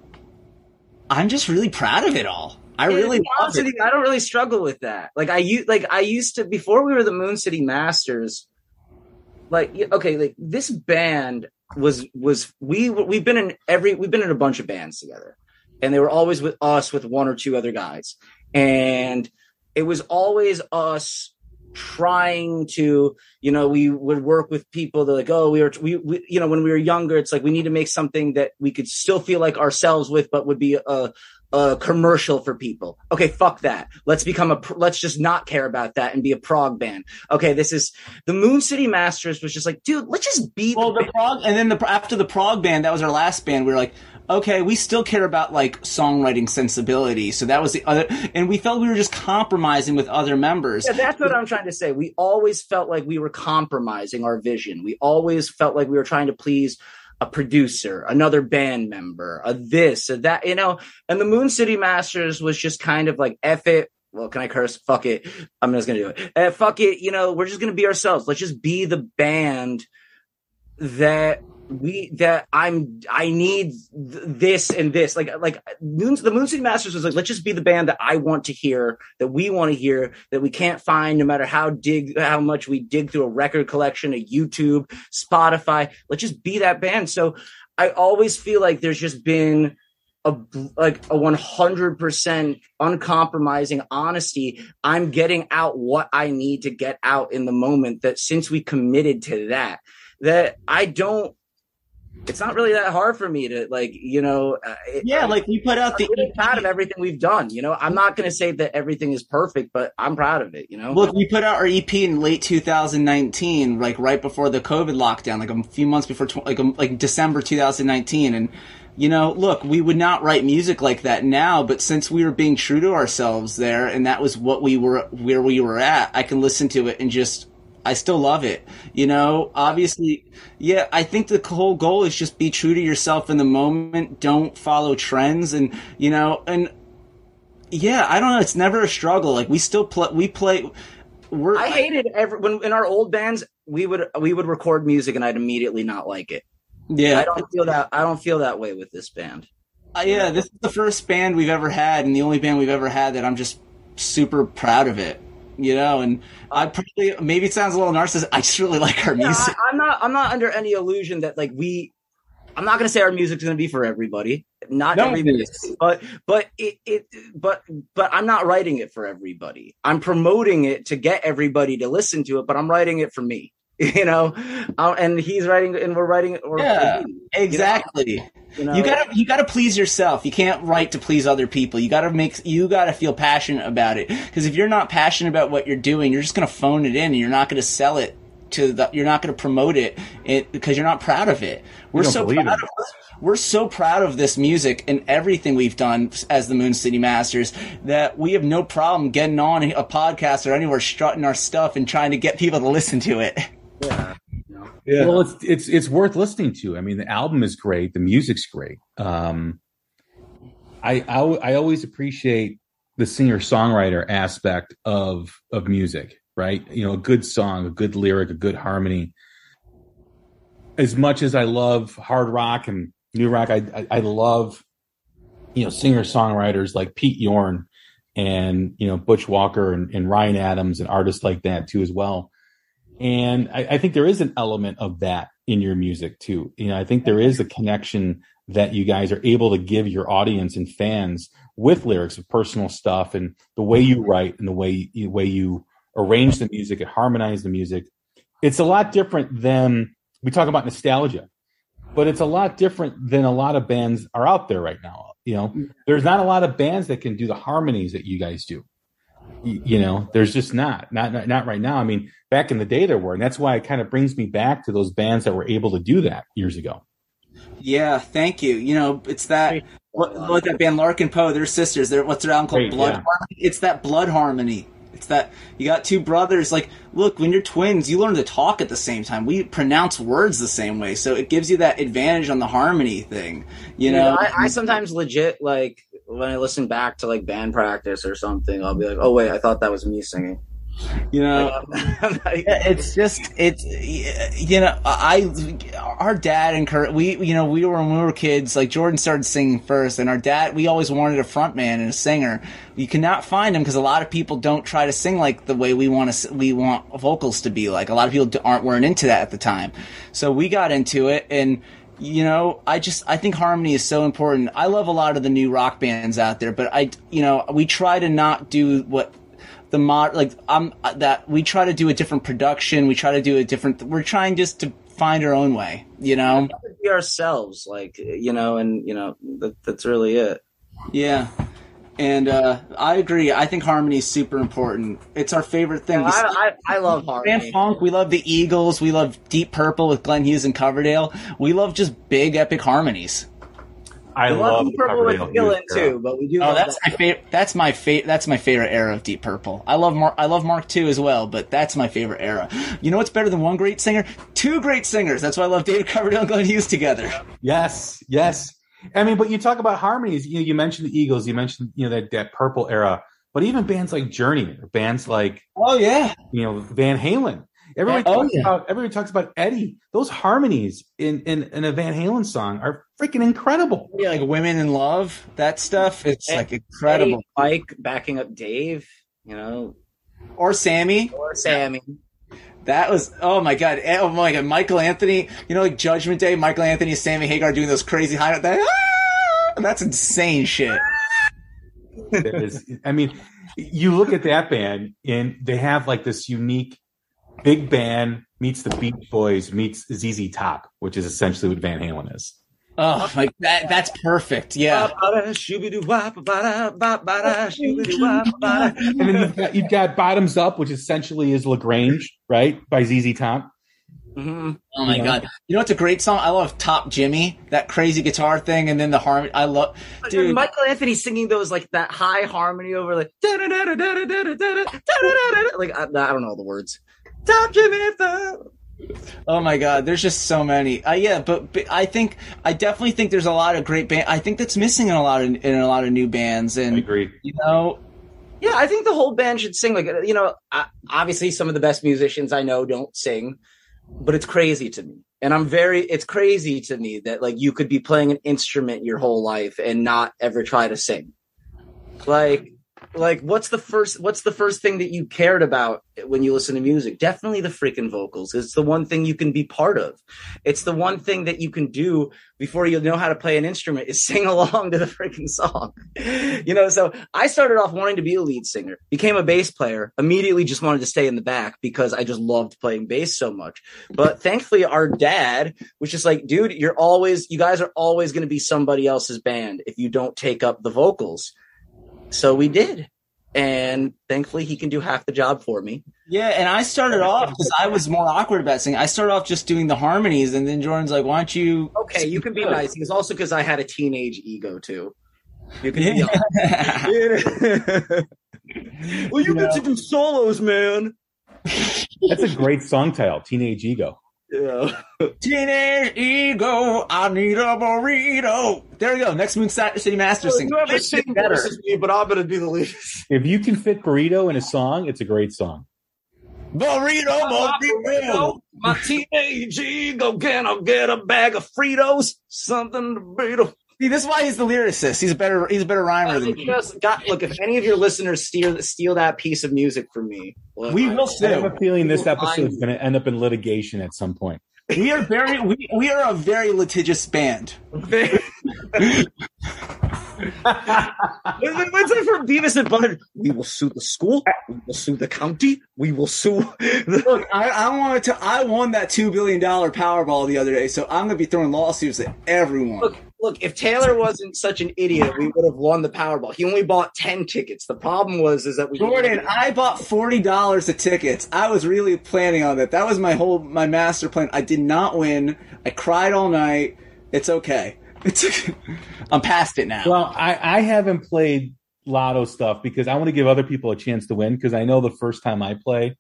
I'm just really proud of it all. I really to love honest it. I don't really struggle with that. Like I used, like I used to before we were the Moon City Masters. Like okay, like this band was was we we've been in every we've been in a bunch of bands together, and they were always with us with one or two other guys, and it was always us trying to, you know, we would work with people that like, oh, we were, we, we, you know, when we were younger, it's like we need to make something that we could still feel like ourselves with, but would be a, a commercial for people. Okay, fuck that. Let's become a, let's just not care about that and be a prog band. Okay, this is the Moon City Masters was just like, dude, let's just be Well, the prog, and then the after the prog band, that was our last band. We were like, okay, we still care about like songwriting sensibility. So that was the other, and we felt we were just compromising with other members. Yeah, that's what I'm trying to say. We always felt like we were compromising our vision. We always felt like we were trying to please a producer, another band member, a this, a that, you know. And the Moon City Masters was just kind of like, F it. Well, can I curse? Fuck it. I'm just gonna do it. Uh, fuck it. You know, we're just gonna be ourselves. Let's just be the band that we that I'm I need th- this and this. Like like the Moon City Masters was like let's just be the band that I want to hear that we want to hear that we can't find no matter how dig how much we dig through a record collection a YouTube Spotify. Let's just be that band. So I always feel like there's just been a like a 100% uncompromising honesty. I'm getting out what i need to get out in the moment that since we committed to that that i don't it's not really that hard for me to like you know uh, it- Yeah, like we put out the really proud of everything we've done you know i'm not going to say that everything is perfect but i'm proud of it you know Look, we put out our EP in late 2019, like right before the COVID lockdown, like a few months before, tw- like um, like December 2019, and you know, look, we would not write music like that now, but since we were being true to ourselves there, and that was what we were, where we were at, I can listen to it and just. I still love it. You know, obviously, yeah, I think the whole goal is just be true to yourself in the moment. Don't follow trends and, you know, and yeah, I don't know. It's never a struggle. Like we still play, we play, we're, i hated every when in our old bands we would we would record music and i'd immediately not like it yeah, i don't feel that i don't feel that way with this band Uh, yeah, this is the first band we've ever had, and the only band we've ever had that I'm just super proud of it. You know, and I uh, probably maybe it sounds a little narcissistic. I just really like our Yeah, music. I, I'm not. I'm not under any illusion that like we. I'm not going to say our music's going to be for everybody. Not No, every it but but it it but but I'm not writing it for everybody. I'm promoting it to get everybody to listen to it, but I'm writing it for me. You know, uh, and he's writing, and we're writing it. or- Yeah, you, exactly. You know, You gotta you gotta please yourself. You can't write to please other people. You gotta make you gotta feel passionate about it. Because if you're not passionate about what you're doing, you're just gonna phone it in, and you're not gonna sell it to the. You're not gonna promote it, it because you're not proud of it. We're so proud in of we're so proud of this music and everything we've done as the Moon City Masters that we have no problem getting on a podcast or anywhere strutting our stuff and trying to get people to listen to it. yeah. Well, it's it's it's worth listening to. I mean, the album is great. The music's great. Um, I I, I always appreciate the singer songwriter aspect of of music. Right? You know, a good song, a good lyric, a good harmony. As much as I love hard rock and new rock, I I, I love you know singer songwriters like Pete Yorn and you know Butch Walker and, and Ryan Adams and artists like that too as well. And I, I think there is an element of that in your music too. You know, I think there is a connection that you guys are able to give your audience and fans with lyrics of personal stuff and the way you write and the way you, way you arrange the music and harmonize the music. It's a lot different than we talk about nostalgia, but it's a lot different than a lot of bands are out there right now. You know, mm. there's not a lot of bands that can do the harmonies that you guys do you know there's just not, not not not right now i mean back in the day there were and that's why it kind of brings me back to those bands that were able to do that years ago Yeah, thank you. You know, it's that what, what that band Larkin Poe, they're sisters. They're what's their album called? Great, Blood yeah. Harmony. It's that blood harmony. It's that you got two brothers. Like, look, when you're twins, you learn to talk at the same time. We pronounce words the same way, so it gives you that advantage on the harmony thing. You You know, know, I, I sometimes legit like when I listen back to like band practice or something, I'll be like, "Oh wait, I thought that was me singing." you know, like- it's just it's you know I our dad and Kurt we you know we were when we were kids like Jordan started singing first and our dad we always wanted a front man and a singer. You cannot find him because a lot of people don't try to sing like the way we want to we want vocals to be like. A lot of people aren't weren't into that at the time. So we got into it and you know I just I think harmony is so important I love a lot of the new rock bands out there but I you know we try to not do what the mod like I'm uh, that we try to do a different production. We try to do a different. We're trying just to find our own way. You know. Be ourselves, like you know, and you know that, that's really it. Yeah. And uh, I agree. I think harmony is super important. It's our favorite thing. I, I, I love Grand harmony. Funk. We love the Eagles. We love Deep Purple with Glenn Hughes and Coverdale. We love just big epic harmonies. I I love love Purple with Coverdale Glenn Hughes, too, but we do. Oh, love that's that. my favorite. That's my favorite. That's my favorite era of Deep Purple. I love Mark. I love Mark II as well, but that's my favorite era. You know what's better than one great singer? Two great singers. That's why I love David Coverdale and Glenn Hughes together. Yes, yes. I mean, but you talk about harmonies. You know, you mentioned the Eagles. You mentioned you know that that purple era. But even bands like Journey, or bands like Oh yeah. you know Van Halen. Everybody Oh, talks yeah. about everybody talks about Eddie. Those harmonies in, in in a Van Halen song are freaking incredible. Oh, yeah, like Women in Love, that stuff. It's like incredible. Eddie, Mike backing up Dave, you know, Or Sammy. or Sammy. That was oh my god. Eh, Oh my god. Michael Anthony. You know, like Judgment Day. Michael Anthony, Sammy Hagar doing those crazy high. That, ah! that's insane shit. Is- I mean, you look at that band and they have like this unique big band meets the Beach Boys meets ZZ Top, which is essentially what Van Halen is. Oh my, that that's perfect. Yeah. and then you've got, you've got bottoms up, which essentially is La Grange, right, by ZZ Top. Mm-hmm. Oh my god! You know what's a great song? I love Top Jimmy, that crazy guitar thing, and then the harmony. I love, dude. Michael Anthony singing those like that high harmony over like da da da da da da da da da da da da. Like I, I don't know all the words. Top Jimmy, oh my god! There's just so many. Uh, yeah, but, but I think I definitely think there's a lot of great band. I think that's missing in a lot of in a lot of new bands, And I and agree. you know, Yeah, I think the whole band should sing. Like you know, I, obviously some of the best musicians I know don't sing, but it's crazy to me. And I'm very, it's crazy to me that like you could be playing an instrument your whole life and not ever try to sing. Like, like what's the first, what's the first thing that you cared about when you listen to music? Definitely the freaking vocals. It's the one thing you can be part of. It's the one thing that you can do before you know how to play an instrument is sing along to the freaking song. you know, so I started off wanting to be a lead singer, became a bass player, immediately just wanted to stay in the back because I just loved playing bass so much. But thankfully, our dad was just like, dude, you're always, you guys are always going to be somebody else's band if you don't take up the vocals. So we did. And thankfully, he can do half the job for me. yeah. And I started off because I was more awkward about singing. I started off just doing the harmonies, and then Jordan's like, "Why don't you?" Okay, you can be nice. It's also because I had a teenage ego too. You can Yeah. be well, you get to do solos, man. That's a great song title, Teenage Ego. Yeah. Teenage ego, I need a burrito. There you go. Next Moon Sa- City Masters sing. Whoever Just sings better. me, but I'm gonna do the lead. If you can fit burrito in a song, it's a great song. Burrito, burrito. My teenage ego, can I get a bag of Fritos? Something to burrito. See, this is why he's the lyricist. He's a better, he's a better rhymer than me. Just got look. If any of your listeners steal steal that piece of music from me, look, We will I have a feeling this episode is going to end up in litigation at some point. We are very, we, we are a very litigious band. What's it for Beavis and Butthead? We will sue the school. We will sue the county. We will sue. The- Look, I, I wanted to, I won that $2 billion Powerball the other day, so I'm going to be throwing lawsuits at everyone. look, look. If Talor wasn't such an idiot, we would have won the Powerball. He only bought ten tickets. The problem was is that we Jordan, I bought forty dollars of tickets. I was really planning on that. That was my whole my master plan. I did not win. I cried all night. It's okay. It's I'm past it now. Well, I, I haven't played lotto stuff because I want to give other people a chance to win because I know the first time I play,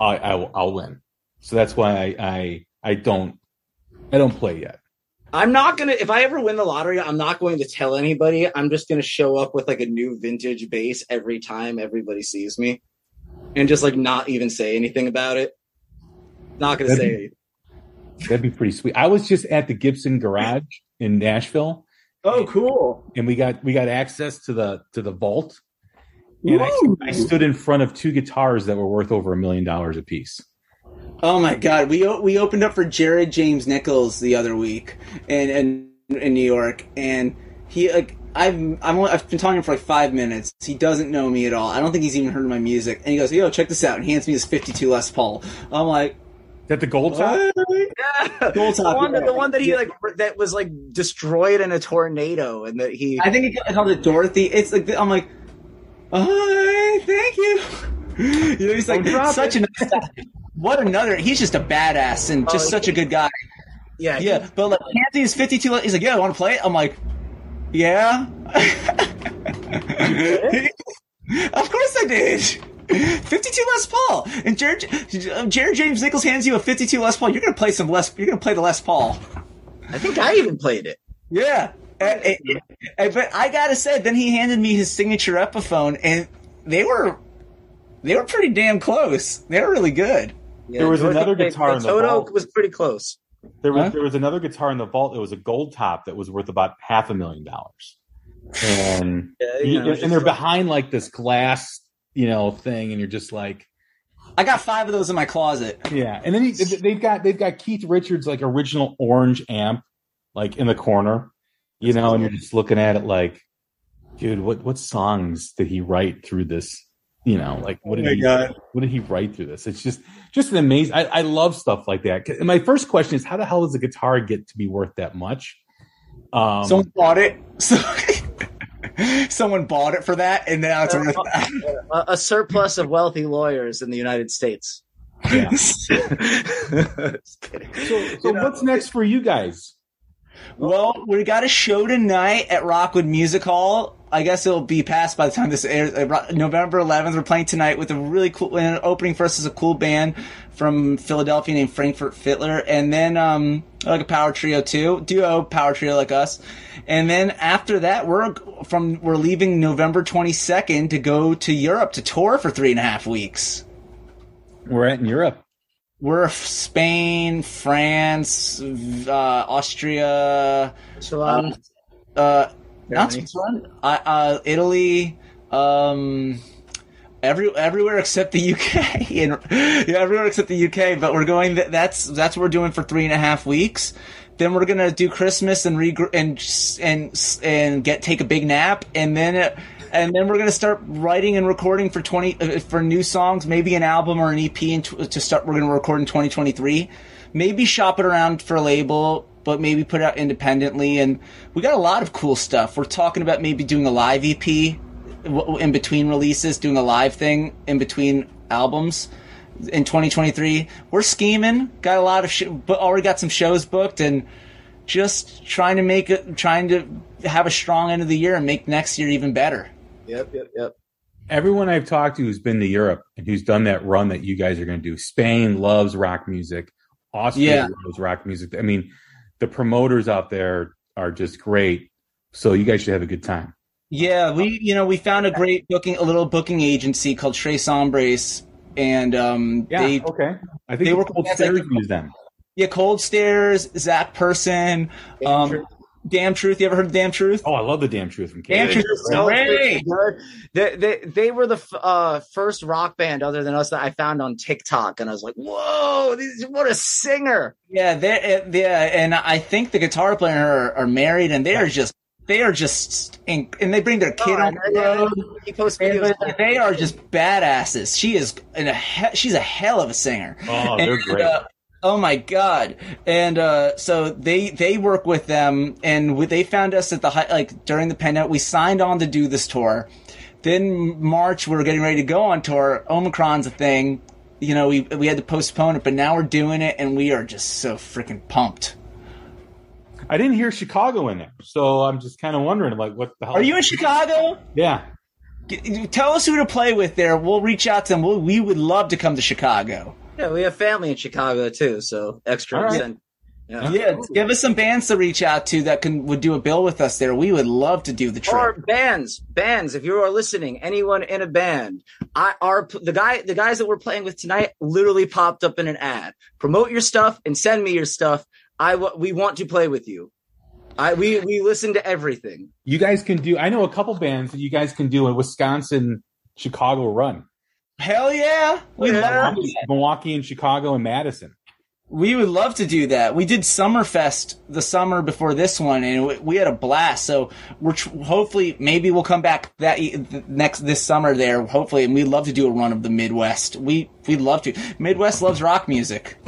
I, I will, I'll win. So that's why I, I I don't I don't play yet. I'm not gonna. If I ever win the lottery, I'm not going to tell anybody. I'm just gonna show up with like a new vintage bass every time everybody sees me, and just like not even say anything about it. Not gonna That'd say be- anything. That'd be pretty sweet. I was just at the Gibson Garage in Nashville, Oh, cool. and we got we got access to the to the vault. And I, I stood in front of two guitars that were worth over a million dollars a piece. Oh my god, we we opened up for Jared James Nichols the other week in in, in New York, and he like I've I'm, I've been talking to him for like five minutes. He doesn't know me at all. I don't think he's even heard of my music. And he goes, "Yo, check this out," and he hands me his 52 Les Paul. I'm like, Is that the gold top? Yeah. Gold the top, one, yeah. the one that he like that was like destroyed in a tornado, and that he. I think I called it Dorothy. It's like I'm like, oh, thank you. You know, he's like such it. a nice guy. What another? He's just a badass and just Oh, such a good guy. yeah, Yeah, but like Nancy is 52. He's like, yeah, I want to play it. I'm like, yeah. of course I did. 52 Les Paul, and Jared, Jared James Nichols hands you a 52 Les Paul. You're gonna play some Les. You're gonna play the Les Paul. I think I even played it. Yeah. But I gotta say, then he handed me his signature Epiphone, and they were they were pretty damn close. They were really good. Yeah, There was Dorothy another played- guitar in the Toto vault. was pretty close. There was Huh? there was another guitar in the vault. It was a gold top that was worth about half a million dollars, and Yeah, you- you know, and they're behind like this glass, you know, thing, and you're just like, I got five of those in my closet. yeah. And then he, they've got they've got Keith Richards like original orange amp, like in the corner, you know, and you're just looking at it like, dude, what what songs did he write through this? You know, like what did Oh my he God. what did he write through this? It's just just an amazing. I, I love stuff like that. And my first question is, how the hell does a guitar get to be worth that much? Um, Someone bought it. So, someone bought it for that, and now it's worth that. a, a surplus of wealthy lawyers in the United States. yeah. So, so what's next for you guys? Well, we got a show tonight at Rockwood Music Hall. I guess it'll be past by the time this airs. Uh, November 11th, we're playing tonight with a really cool. And opening for us is a cool band from Philadelphia named Frankfurt Fiddler, and then um, like a power trio too, duo power trio like us. And then after that, we're from we're leaving November 22nd to go to Europe to tour for three and a half weeks. We're at in Europe. We're Spain, France, uh, Austria. So, um, uh, not Germany. Switzerland, uh, uh, Italy, um, every everywhere except the UK, and yeah, everywhere except the UK. But we're going. th- That's that's what we're doing for three and a half weeks. Then we're gonna do Christmas and regr- and and and get take a big nap, and then. uh and then we're gonna start writing and recording for twenty uh, for new songs, maybe an album or an EP, and to start. We're gonna record in twenty twenty three. Maybe shop it around for a label, but maybe put it out independently. And we got a lot of cool stuff. We're talking about maybe doing a live EP in between releases, doing a live thing in between albums in 2023. We're scheming, got a lot of, sh- but already got some shows booked, and just trying to make it, trying to have a strong end of the year and make next year even better. yep, yep, yep. Everyone I've talked to who's been to Europe and who's done that run that you guys are going to do, Spain loves rock music. Austria Yeah. loves rock music. I mean, the promoters out there are just great. So you guys should have a good time. Yeah, we you know we found a great booking, a little booking agency called Tres Hombres, and um, Yeah. they okay. I think they the were- Cold that's like- Stairs use them. yeah, Cold Stares, Zach Person, um, Truth. Damn Truth. You ever heard of Damn Truth? Oh, I love the damn truth from Damn Truth is great. They, they, they were the f- uh, first rock band other than us that I found on TikTok, and I was like, "Whoa, these, what a singer!" Yeah, they yeah, and I think the guitar player are, are married, and they are just they are just in, and they bring their kid Oh, on the road. He posts videos. they are just badasses. She is in a he- she's a hell of a singer. Oh, they're And, great. uh, oh my god! And uh, so they they work with them, and we, they found us at the high, like during the pandemic. We signed on to do this tour. Then March, we were getting ready to go on tour. Omicron's a thing. You know, we we had to postpone it, but now we're doing it, and we are just so freaking pumped. I didn't hear Chicago in there, so I'm just kind of wondering, like, what the hell? Are you in Chicago? Yeah. Tell us who to play with there. We'll reach out to them. We'll, we would love to come to Chicago. Yeah, we have family in Chicago too, so extra. All right. incent- Yeah. Yeah, give us some bands to reach out to that can would do a bill with us there. We would love to do the Or trip. bands, bands. If you are listening, anyone in a band, I are the guy, the guys that we're playing with tonight, literally popped up in an ad. Promote your stuff and send me your stuff. I wa- we want to play with you. I we we listen to everything. You guys can do, I know a couple bands that you guys can do a Wisconsin Chicago run. Hell yeah, we Yeah. love Milwaukee, and Chicago and Madison. We would love to do that. We did Summerfest the summer before this one, and we, we had a blast. So we're tr- hopefully maybe we'll come back that e- next this summer there. Hopefully, and we'd love to do a run of the Midwest. We we'd love to. Midwest loves rock music.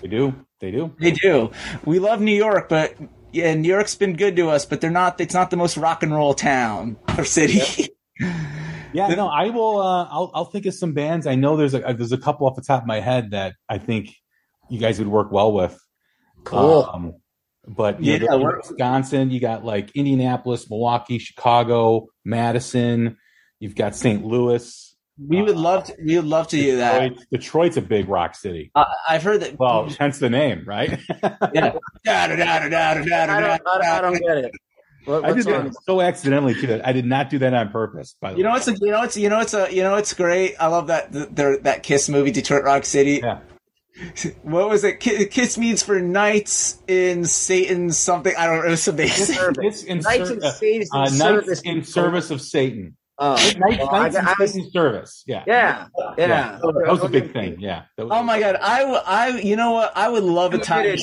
They do. They do. They do. We love New York, but yeah, New York's been good to us, but they're not. It's not the most rock and roll town or city. Yeah, no, I will. Uh, I'll I'll think of some bands. I know there's a there's a couple off the top of my head that I think you guys would work well with. Cool. Um, but you Yeah, know, Wisconsin, you got like Indianapolis, Milwaukee, Chicago, Madison. You've got St. Louis. we would love to. We would love to do that. Detroit's a big rock city. I, I've heard that. Well, hence the name, right? yeah. Da, da, da, da, da, da, da, I don't, I don't, I don't get it. What, I what's did that so accidentally too. I did not do that on purpose. By the You know way, what's a, you know it's you know it's a you know it's great. I love that the, the, that Kiss movie, Detroit Rock City. yeah. What was it? Ki- Kiss means for knights in Satan's something. I don't. know. It was amazing. It's in, Knights in uh, Satan's uh, service. Knights in service of Satan. Oh, Knights, well, I, Knights in I was, Satan's service. Yeah. yeah, yeah. That was a big thing. Yeah. Oh my god! I, I, you know what? I would love a I'm time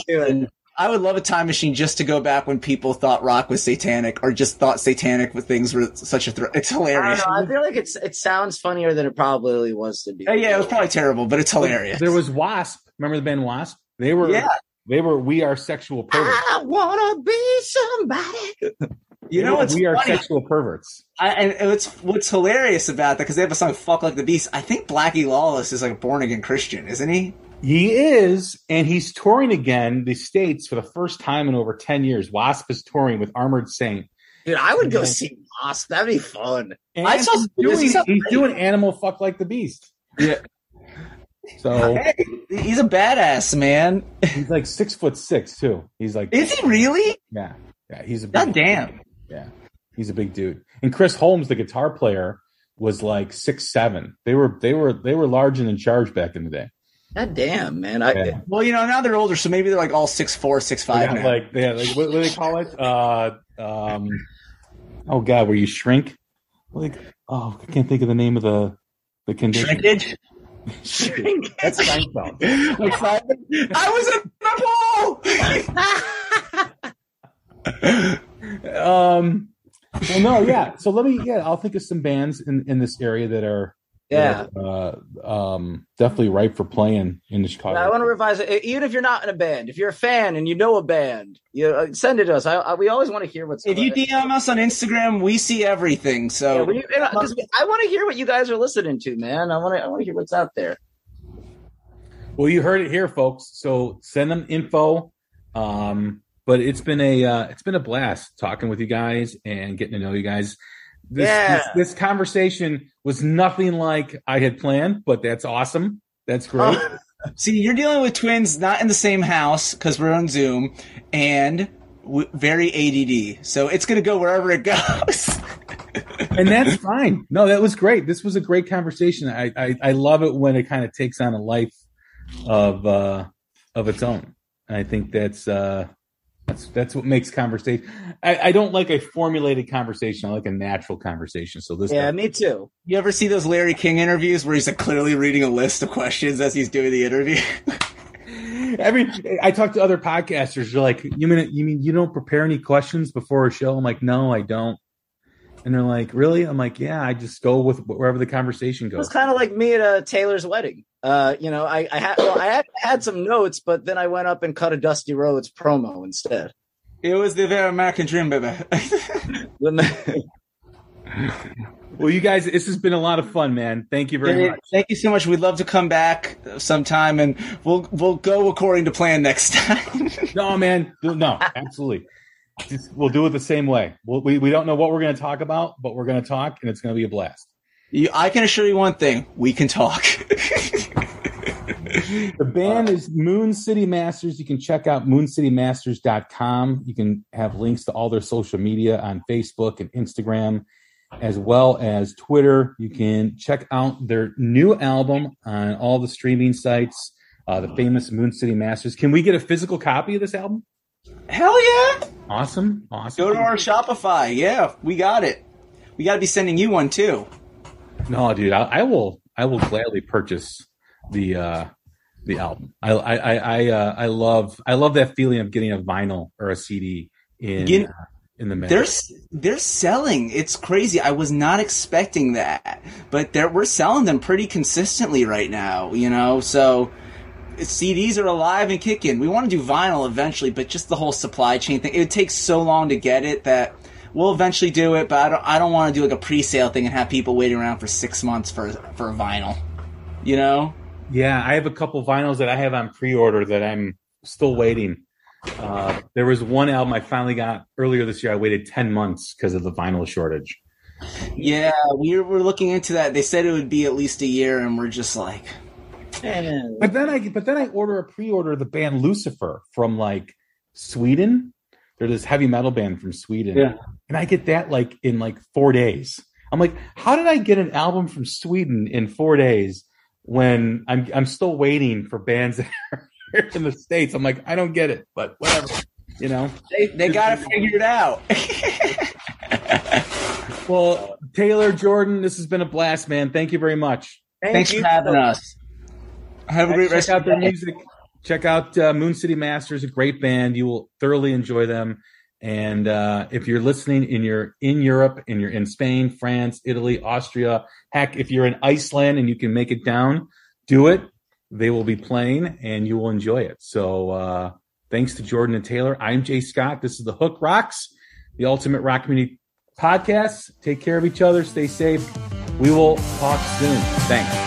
committed to it. machine. I would love a time machine just to go back when people thought rock was satanic or just thought satanic with things were such a threat. It's I don't hilarious. know. I feel like it's it sounds funnier than it probably was to be. Yeah, yeah, it was probably terrible, but it's hilarious. There was Wasp. Remember the band Wasp? They were. Yeah. They were. We are sexual perverts. I wanna be somebody. you know what's we are funny? sexual perverts. I, and it's what's hilarious about that because they have a song "Fuck Like the Beast." I think Blackie Lawless is like a born again Christian, isn't he? He is, and he's touring again the states for the first time in over ten years. Wasp is touring with Armored Saint. Dude, I would go Yeah. see Wasp. That'd be fun. And I saw- he's doing, this is- he's doing Animal Fuck Like the Beast. Yeah. So Hey, he's a badass man. he's like six foot six too. He's like Is he really? Yeah, yeah. He's a big, God damn. Yeah, he's a big dude. And Chris Holmes, the guitar player, was like six seven. They were they were they were large and in charge back in the day. God damn, man. I, Yeah. Well, you know now they're older, so maybe they're like all six four, six five. They five got, now. like they had, like what, what do they call it? Uh, um, oh god, where you shrink? Like oh, I can't think of the name of the the condition. Shrinkage. That's Seinfeld. I was in the pool. um, well, no, yeah. So let me, yeah, I'll think of some bands in in this area that are yeah. that uh, um, definitely ripe for playing in the Chicago. I want to revise it. Even if you're not in a band, if you're a fan and you know a band, you uh, send it to us. I, I, we always want to hear what's. if you DM us on Instagram, we see everything. Yeah, So we, I- I want to hear what you guys are listening to, man. I want to. I want to hear what's out there. Well, you heard it here, folks. So send them info. Um, but it's been a uh, it's been a blast talking with you guys and getting to know you guys. This, Yeah. this, this conversation was nothing like I had planned, but that's awesome. That's great. Oh, see, you're dealing with twins not in the same house because we're on Zoom and w- very ADD. So it's gonna go wherever it goes. and that's fine. No, that was great. This was a great conversation. I I, I love it when it kind of takes on a life of uh, of its own. And I think that's uh, that's that's what makes conversation. I, I don't like a formulated conversation. I like a natural conversation. So this, yeah, me too. you ever see those Larry King interviews where he's like clearly reading a list of questions as he's doing the interview? every I talk to other podcasters. They're like, "You mean you mean you don't prepare any questions before a show?" I'm like, "No, I don't." And they're like, "Really?" I'm like, "Yeah, I just go with wherever the conversation goes." It's kind of like me at uh, Talor's wedding. Uh, you know, I, I had well, I had, had some notes, but then I went up and cut a Dusty Rhodes promo instead. it was the very American dream, baby. Well, you guys, this has been a lot of fun, man. Thank you very much. Thank you so much. We'd love to come back sometime, and we'll we'll go according to plan next time. No, man, no, absolutely. Just, we'll do it the same way. We'll, we we don't know what we're going to talk about, but we're going to talk, and it's going to be a blast. you, I can assure you one thing: we can talk. The band is Moon City Masters. You can check out mooncitymasters.com. You can have links to all their social media on Facebook and Instagram, as well as Twitter. You can check out their new album on all the streaming sites, uh, the famous Moon City Masters. Can we get a physical copy of this album? Hell yeah! Awesome. Awesome. Go to our Shopify. Yeah, we got it. We got to be sending you one too. No, dude, I, I will. I will gladly purchase the uh, the album. I I I I, uh, I love I love that feeling of getting a vinyl or a CD in You- uh, in the mail. They're they're selling. It's crazy. I was not expecting that, but they're we're selling them pretty consistently right now. You know, so CDs are alive and kicking. We want to do vinyl eventually, but just the whole supply chain thing. It takes so long to get it that we'll eventually do it. But I don't. I don't want to do like a pre-sale thing and have people waiting around for six months for for a vinyl. You know. Yeah, I have a couple vinyls that I have on pre-order that I'm still waiting. Uh, there was one album I finally got earlier this year. I waited ten months because of the vinyl shortage. Yeah, we were looking into that. They said it would be at least a year, and we're just like, eh. But then I but then I order a pre-order of the band Lucifer from like Sweden. They're this heavy metal band from Sweden. Yeah. And I get that like in like four days. I'm like, how did I get an album from Sweden in four days when I'm I'm still waiting for bands that are here in the States? I'm like, I don't get it, but whatever. You know? they they got to figure it out. Well, Talor Jordan, this has been a blast, man. Thank you very much. Thank Thanks you for having us. Have a great check rest out their music. Check out uh, Moon City Masters, a great band. You will thoroughly enjoy them. And uh, if you're listening in your in Europe and you're in Spain, France, Italy, Austria, heck, if you're in Iceland and you can make it down, do it. They will be playing and you will enjoy it. So uh, thanks to Jordan and Talor. I'm Jay Scott. This is the Hook Rocks, the Ultimate Rock Community Podcast. Take care of each other. Stay safe. We will talk soon. Thanks.